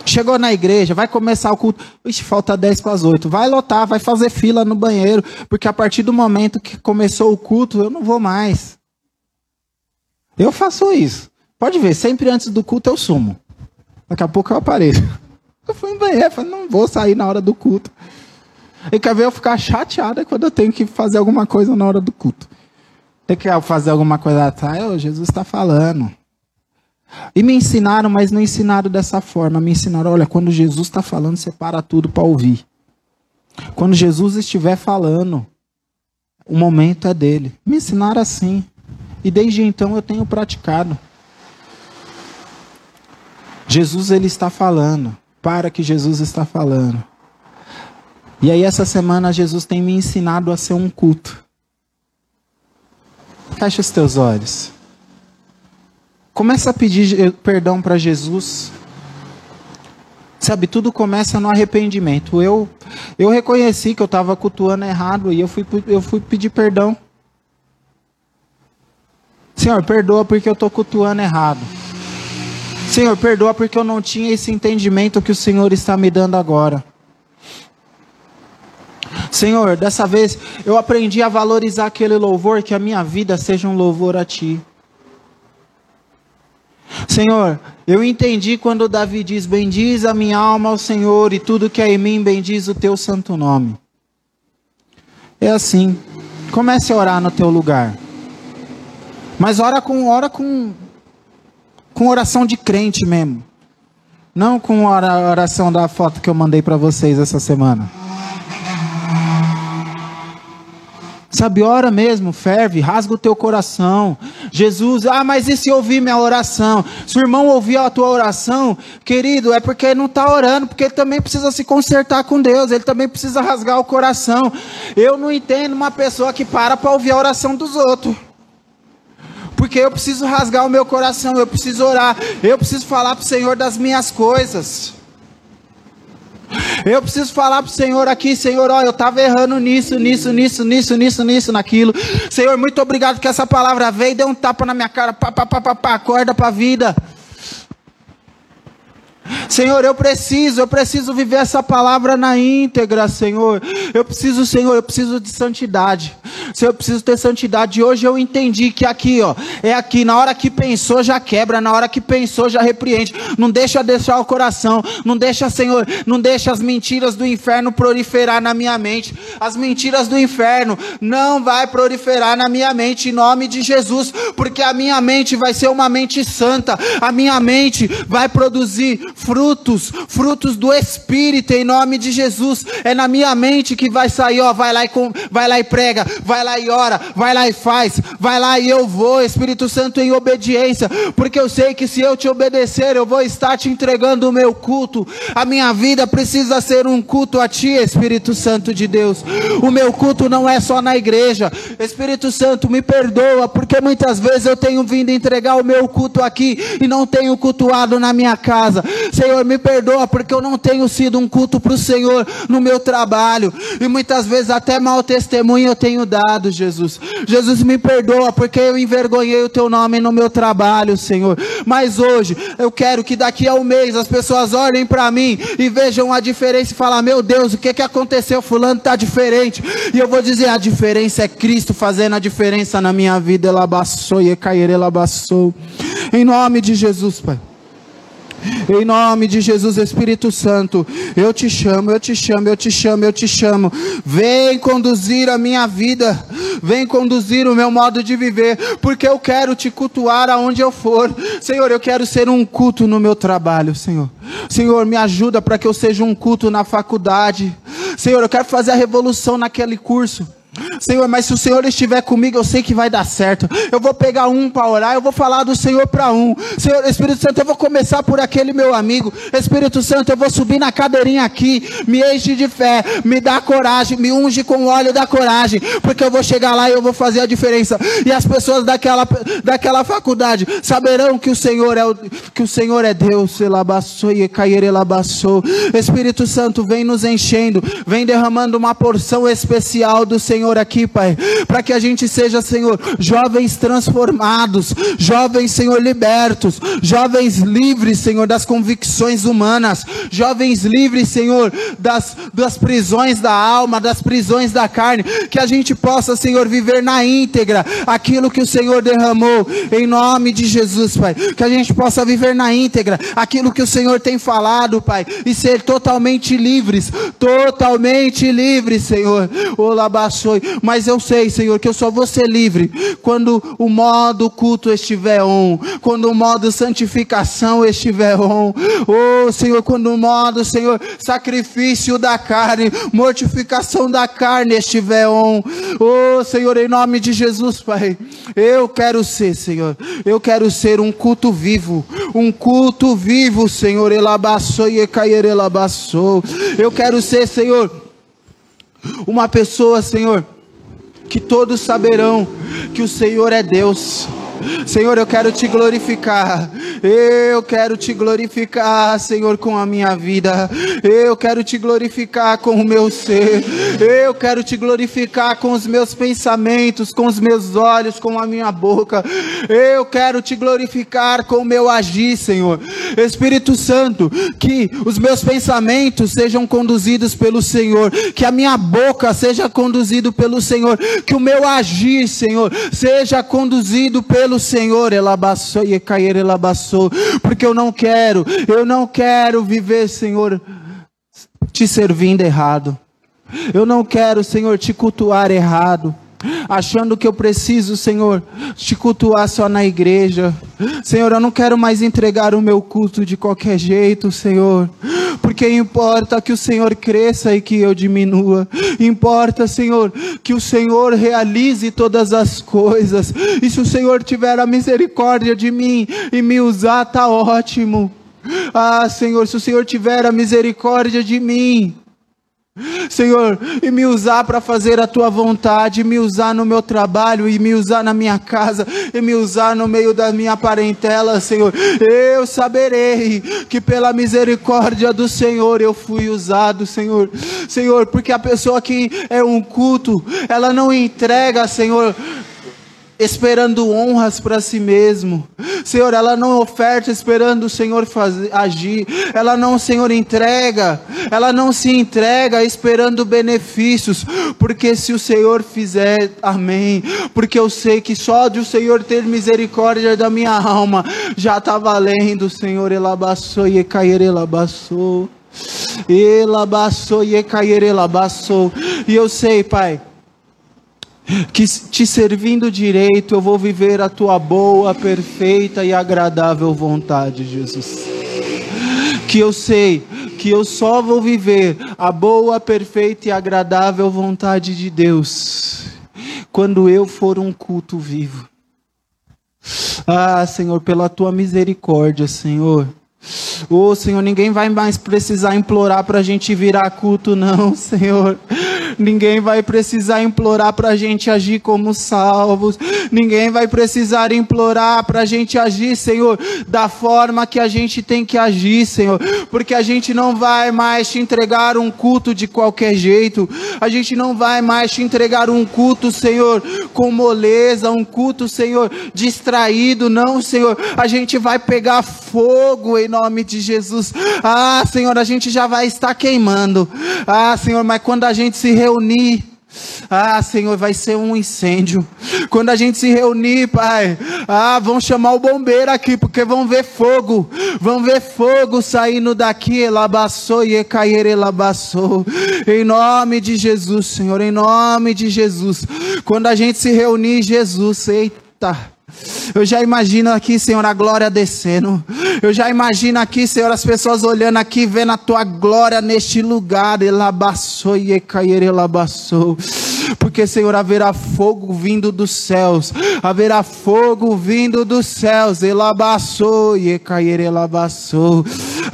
Chegou na igreja, vai começar o culto. Ixi, falta 10 para as 8. Vai lotar, vai fazer fila no banheiro, porque a partir do momento que começou o culto, eu não vou mais. Eu faço isso. Pode ver, sempre antes do culto eu sumo. Daqui a pouco eu apareço. <laughs> Eu fui no banheiro, falei, não vou sair na hora do culto. E quer ver eu ficar chateada quando eu tenho que fazer alguma coisa na hora do culto. Tem que fazer alguma coisa atrás, oh, Jesus está falando. E me ensinaram, mas não ensinaram dessa forma. Me ensinaram, olha, quando Jesus está falando, separa tudo para ouvir. Quando Jesus estiver falando, o momento é dele. Me ensinaram assim. E desde então eu tenho praticado. Jesus ele está falando. Para que Jesus está falando. E aí, essa semana, Jesus tem me ensinado a ser um culto. Fecha os teus olhos. Começa a pedir perdão para Jesus. Sabe, tudo começa no arrependimento. Eu, eu reconheci que eu estava cultuando errado e eu fui, eu fui pedir perdão. Senhor, perdoa porque eu estou cultuando errado. Senhor, perdoa porque eu não tinha esse entendimento que o Senhor está me dando agora. Senhor, dessa vez eu aprendi a valorizar aquele louvor, que a minha vida seja um louvor a Ti. Senhor, eu entendi quando Davi diz: Bendiz a minha alma ao Senhor e tudo que é em mim bendiz o teu santo nome. É assim. Comece a orar no teu lugar. Mas ora com ora com com oração de crente mesmo. Não com a oração da foto que eu mandei para vocês essa semana. Sabe, ora mesmo, ferve, rasga o teu coração. Jesus, ah, mas e se ouvir minha oração? Se o irmão ouvir a tua oração, querido, é porque ele não está orando, porque ele também precisa se consertar com Deus, ele também precisa rasgar o coração. Eu não entendo uma pessoa que para para ouvir a oração dos outros. Porque eu preciso rasgar o meu coração, eu preciso orar, eu preciso falar para o Senhor das minhas coisas. Eu preciso falar para o Senhor aqui, Senhor, ó, eu estava errando nisso, nisso, nisso, nisso, nisso, nisso, naquilo. Senhor, muito obrigado que essa palavra veio deu um tapa na minha cara, pá, pá, pá, pá, pá acorda para a vida. Senhor, eu preciso, eu preciso viver essa palavra na íntegra, Senhor. Eu preciso, Senhor, eu preciso de santidade. Senhor, eu preciso ter santidade. E hoje eu entendi que aqui, ó, é aqui, na hora que pensou já quebra, na hora que pensou já repreende. Não deixa deixar o coração, não deixa, Senhor, não deixa as mentiras do inferno proliferar na minha mente. As mentiras do inferno não vai proliferar na minha mente em nome de Jesus, porque a minha mente vai ser uma mente santa. A minha mente vai produzir frutos, frutos do Espírito, em nome de Jesus. É na minha mente que vai sair, ó, vai lá e, com, vai lá e prega, vai lá e ora, vai lá e faz, vai lá e eu vou, Espírito Santo, em obediência, porque eu sei que se eu te obedecer, eu vou estar te entregando o meu culto. A minha vida precisa ser um culto a ti, Espírito Santo de Deus. O meu culto não é só na igreja. Espírito Santo, me perdoa, porque muitas vezes eu tenho vindo entregar o meu culto aqui e não tenho cultuado na minha casa. Senhor, me perdoa porque eu não tenho sido um culto para o Senhor no meu trabalho. E muitas vezes até mau testemunho eu tenho dado, Jesus. Jesus, me perdoa porque eu envergonhei o teu nome no meu trabalho, Senhor. Mas hoje eu quero que daqui a um mês as pessoas olhem para mim e vejam a diferença e falem: Meu Deus, o que, que aconteceu? Fulano está diferente. E eu vou dizer: a diferença é Cristo fazendo a diferença na minha vida. Ela abaçou e cair, ela abaçou. Em nome de Jesus, Pai. Em nome de Jesus, Espírito Santo, eu te chamo, eu te chamo, eu te chamo, eu te chamo. Vem conduzir a minha vida, vem conduzir o meu modo de viver, porque eu quero te cultuar aonde eu for. Senhor, eu quero ser um culto no meu trabalho, Senhor. Senhor, me ajuda para que eu seja um culto na faculdade. Senhor, eu quero fazer a revolução naquele curso. Senhor, mas se o Senhor estiver comigo, eu sei que vai dar certo. Eu vou pegar um para orar, eu vou falar do Senhor para um. Senhor, Espírito Santo, eu vou começar por aquele meu amigo. Espírito Santo, eu vou subir na cadeirinha aqui, me enche de fé, me dá coragem, me unge com o óleo da coragem, porque eu vou chegar lá e eu vou fazer a diferença. E as pessoas daquela, daquela faculdade saberão que o Senhor é o, que o Senhor é Deus. Espírito Santo, vem nos enchendo, vem derramando uma porção especial do Senhor Senhor, aqui, Pai, para que a gente seja, Senhor, jovens transformados, jovens, Senhor, libertos, jovens livres, Senhor, das convicções humanas, jovens livres, Senhor, das, das prisões da alma, das prisões da carne, que a gente possa, Senhor, viver na íntegra aquilo que o Senhor derramou, em nome de Jesus, Pai, que a gente possa viver na íntegra aquilo que o Senhor tem falado, Pai, e ser totalmente livres, totalmente livres, Senhor. Olabaçou mas eu sei, Senhor, que eu só vou ser livre quando o modo culto estiver on, quando o modo santificação estiver on. Oh, Senhor, quando o modo, Senhor, sacrifício da carne, mortificação da carne estiver on. Oh, Senhor, em nome de Jesus, Pai, eu quero ser, Senhor, eu quero ser um culto vivo, um culto vivo, Senhor, elabaçou e cair elabaçou. Eu quero ser, Senhor, uma pessoa, Senhor, que todos saberão que o Senhor é Deus. Senhor, eu quero te glorificar. Eu quero te glorificar, Senhor, com a minha vida. Eu quero te glorificar com o meu ser. Eu quero te glorificar com os meus pensamentos, com os meus olhos, com a minha boca. Eu quero te glorificar com o meu agir, Senhor. Espírito Santo, que os meus pensamentos sejam conduzidos pelo Senhor, que a minha boca seja conduzido pelo Senhor, que o meu agir, Senhor, seja conduzido pelo pelo Senhor, elabaçou e cair elabaçou, porque eu não quero, eu não quero viver, Senhor, te servindo errado. Eu não quero, Senhor, te cultuar errado achando que eu preciso, Senhor, te cultuar só na igreja. Senhor, eu não quero mais entregar o meu culto de qualquer jeito, Senhor, porque importa que o Senhor cresça e que eu diminua. Importa, Senhor, que o Senhor realize todas as coisas. E se o Senhor tiver a misericórdia de mim e me usar, tá ótimo. Ah, Senhor, se o Senhor tiver a misericórdia de mim, Senhor, e me usar para fazer a tua vontade, me usar no meu trabalho, e me usar na minha casa, e me usar no meio da minha parentela, Senhor. Eu saberei que pela misericórdia do Senhor eu fui usado, Senhor. Senhor, porque a pessoa que é um culto, ela não entrega, Senhor, esperando honras para si mesmo. Senhor, ela não oferta esperando o Senhor fazer, agir. Ela não, Senhor, entrega. Ela não se entrega esperando benefícios. Porque se o Senhor fizer, amém. Porque eu sei que só de o Senhor ter misericórdia da minha alma já está valendo, Senhor. Elabaçou e cair, elabaçou. Elabaçou e cair, elabaçou. E eu sei, Pai que te servindo direito eu vou viver a tua boa, perfeita e agradável vontade, Jesus. Que eu sei que eu só vou viver a boa, perfeita e agradável vontade de Deus quando eu for um culto vivo. Ah, Senhor, pela tua misericórdia, Senhor. Ô oh, Senhor, ninguém vai mais precisar implorar para a gente virar culto, não, <laughs> Senhor. Ninguém vai precisar implorar para a gente agir como salvos. Ninguém vai precisar implorar para a gente agir, Senhor, da forma que a gente tem que agir, Senhor. Porque a gente não vai mais te entregar um culto de qualquer jeito. A gente não vai mais te entregar um culto, Senhor, com moleza, um culto, Senhor, distraído. Não, Senhor. A gente vai pegar fogo em nome de Jesus. Ah, Senhor, a gente já vai estar queimando. Ah, Senhor, mas quando a gente se reunir, ah, Senhor, vai ser um incêndio. Quando a gente se reunir, Pai, ah, vão chamar o bombeiro aqui, porque vão ver fogo. Vão ver fogo saindo daqui. Elabaçou e cair elabaçou. Em nome de Jesus, Senhor, em nome de Jesus. Quando a gente se reunir, Jesus, eita. Eu já imagino aqui, Senhor, a glória descendo. Eu já imagino aqui, Senhor, as pessoas olhando aqui, vendo a tua glória neste lugar. Elabaçou e elabaçou. Porque, Senhor, haverá fogo vindo dos céus. Haverá fogo vindo dos céus. Elabaçou e elabaçou.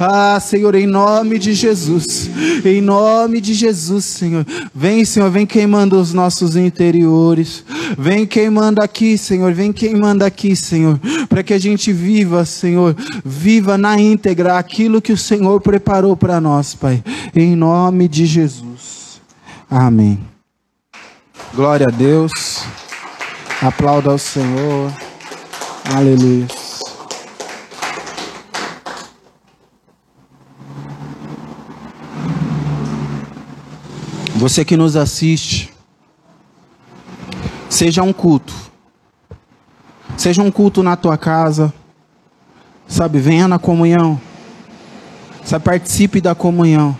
Ah, Senhor, em nome de Jesus. Em nome de Jesus, Senhor. Vem, Senhor, vem queimando os nossos interiores. Vem queimando aqui, Senhor. Vem queimando aqui, Senhor. Para que a gente viva, Senhor. Viva na íntegra aquilo que o Senhor preparou para nós, Pai. Em nome de Jesus. Amém. Glória a Deus. Aplauda ao Senhor. Aleluia. Você que nos assiste, seja um culto. Seja um culto na tua casa. Sabe, venha na comunhão. Sabe, participe da comunhão.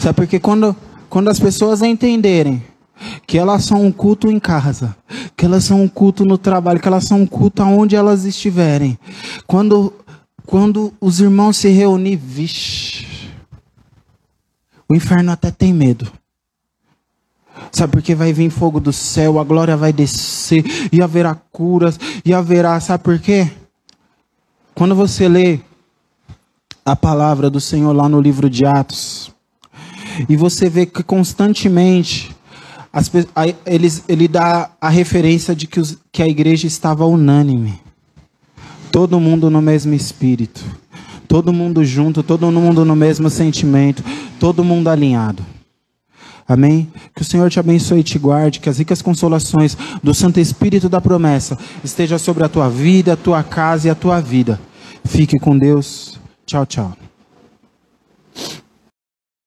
Sabe, porque quando, quando as pessoas entenderem que elas são um culto em casa, que elas são um culto no trabalho, que elas são um culto aonde elas estiverem. Quando, quando os irmãos se reunirem, vixe, o inferno até tem medo. Sabe porque vai vir fogo do céu, a glória vai descer, e haverá curas, e haverá, sabe por quê? Quando você lê a palavra do Senhor lá no livro de Atos, e você vê que constantemente as, eles, ele dá a referência de que, os, que a igreja estava unânime, todo mundo no mesmo espírito. Todo mundo junto, todo mundo no mesmo sentimento, todo mundo alinhado. Amém? Que o Senhor te abençoe e te guarde, que as ricas consolações do Santo Espírito da promessa esteja sobre a tua vida, a tua casa e a tua vida. Fique com Deus. Tchau, tchau.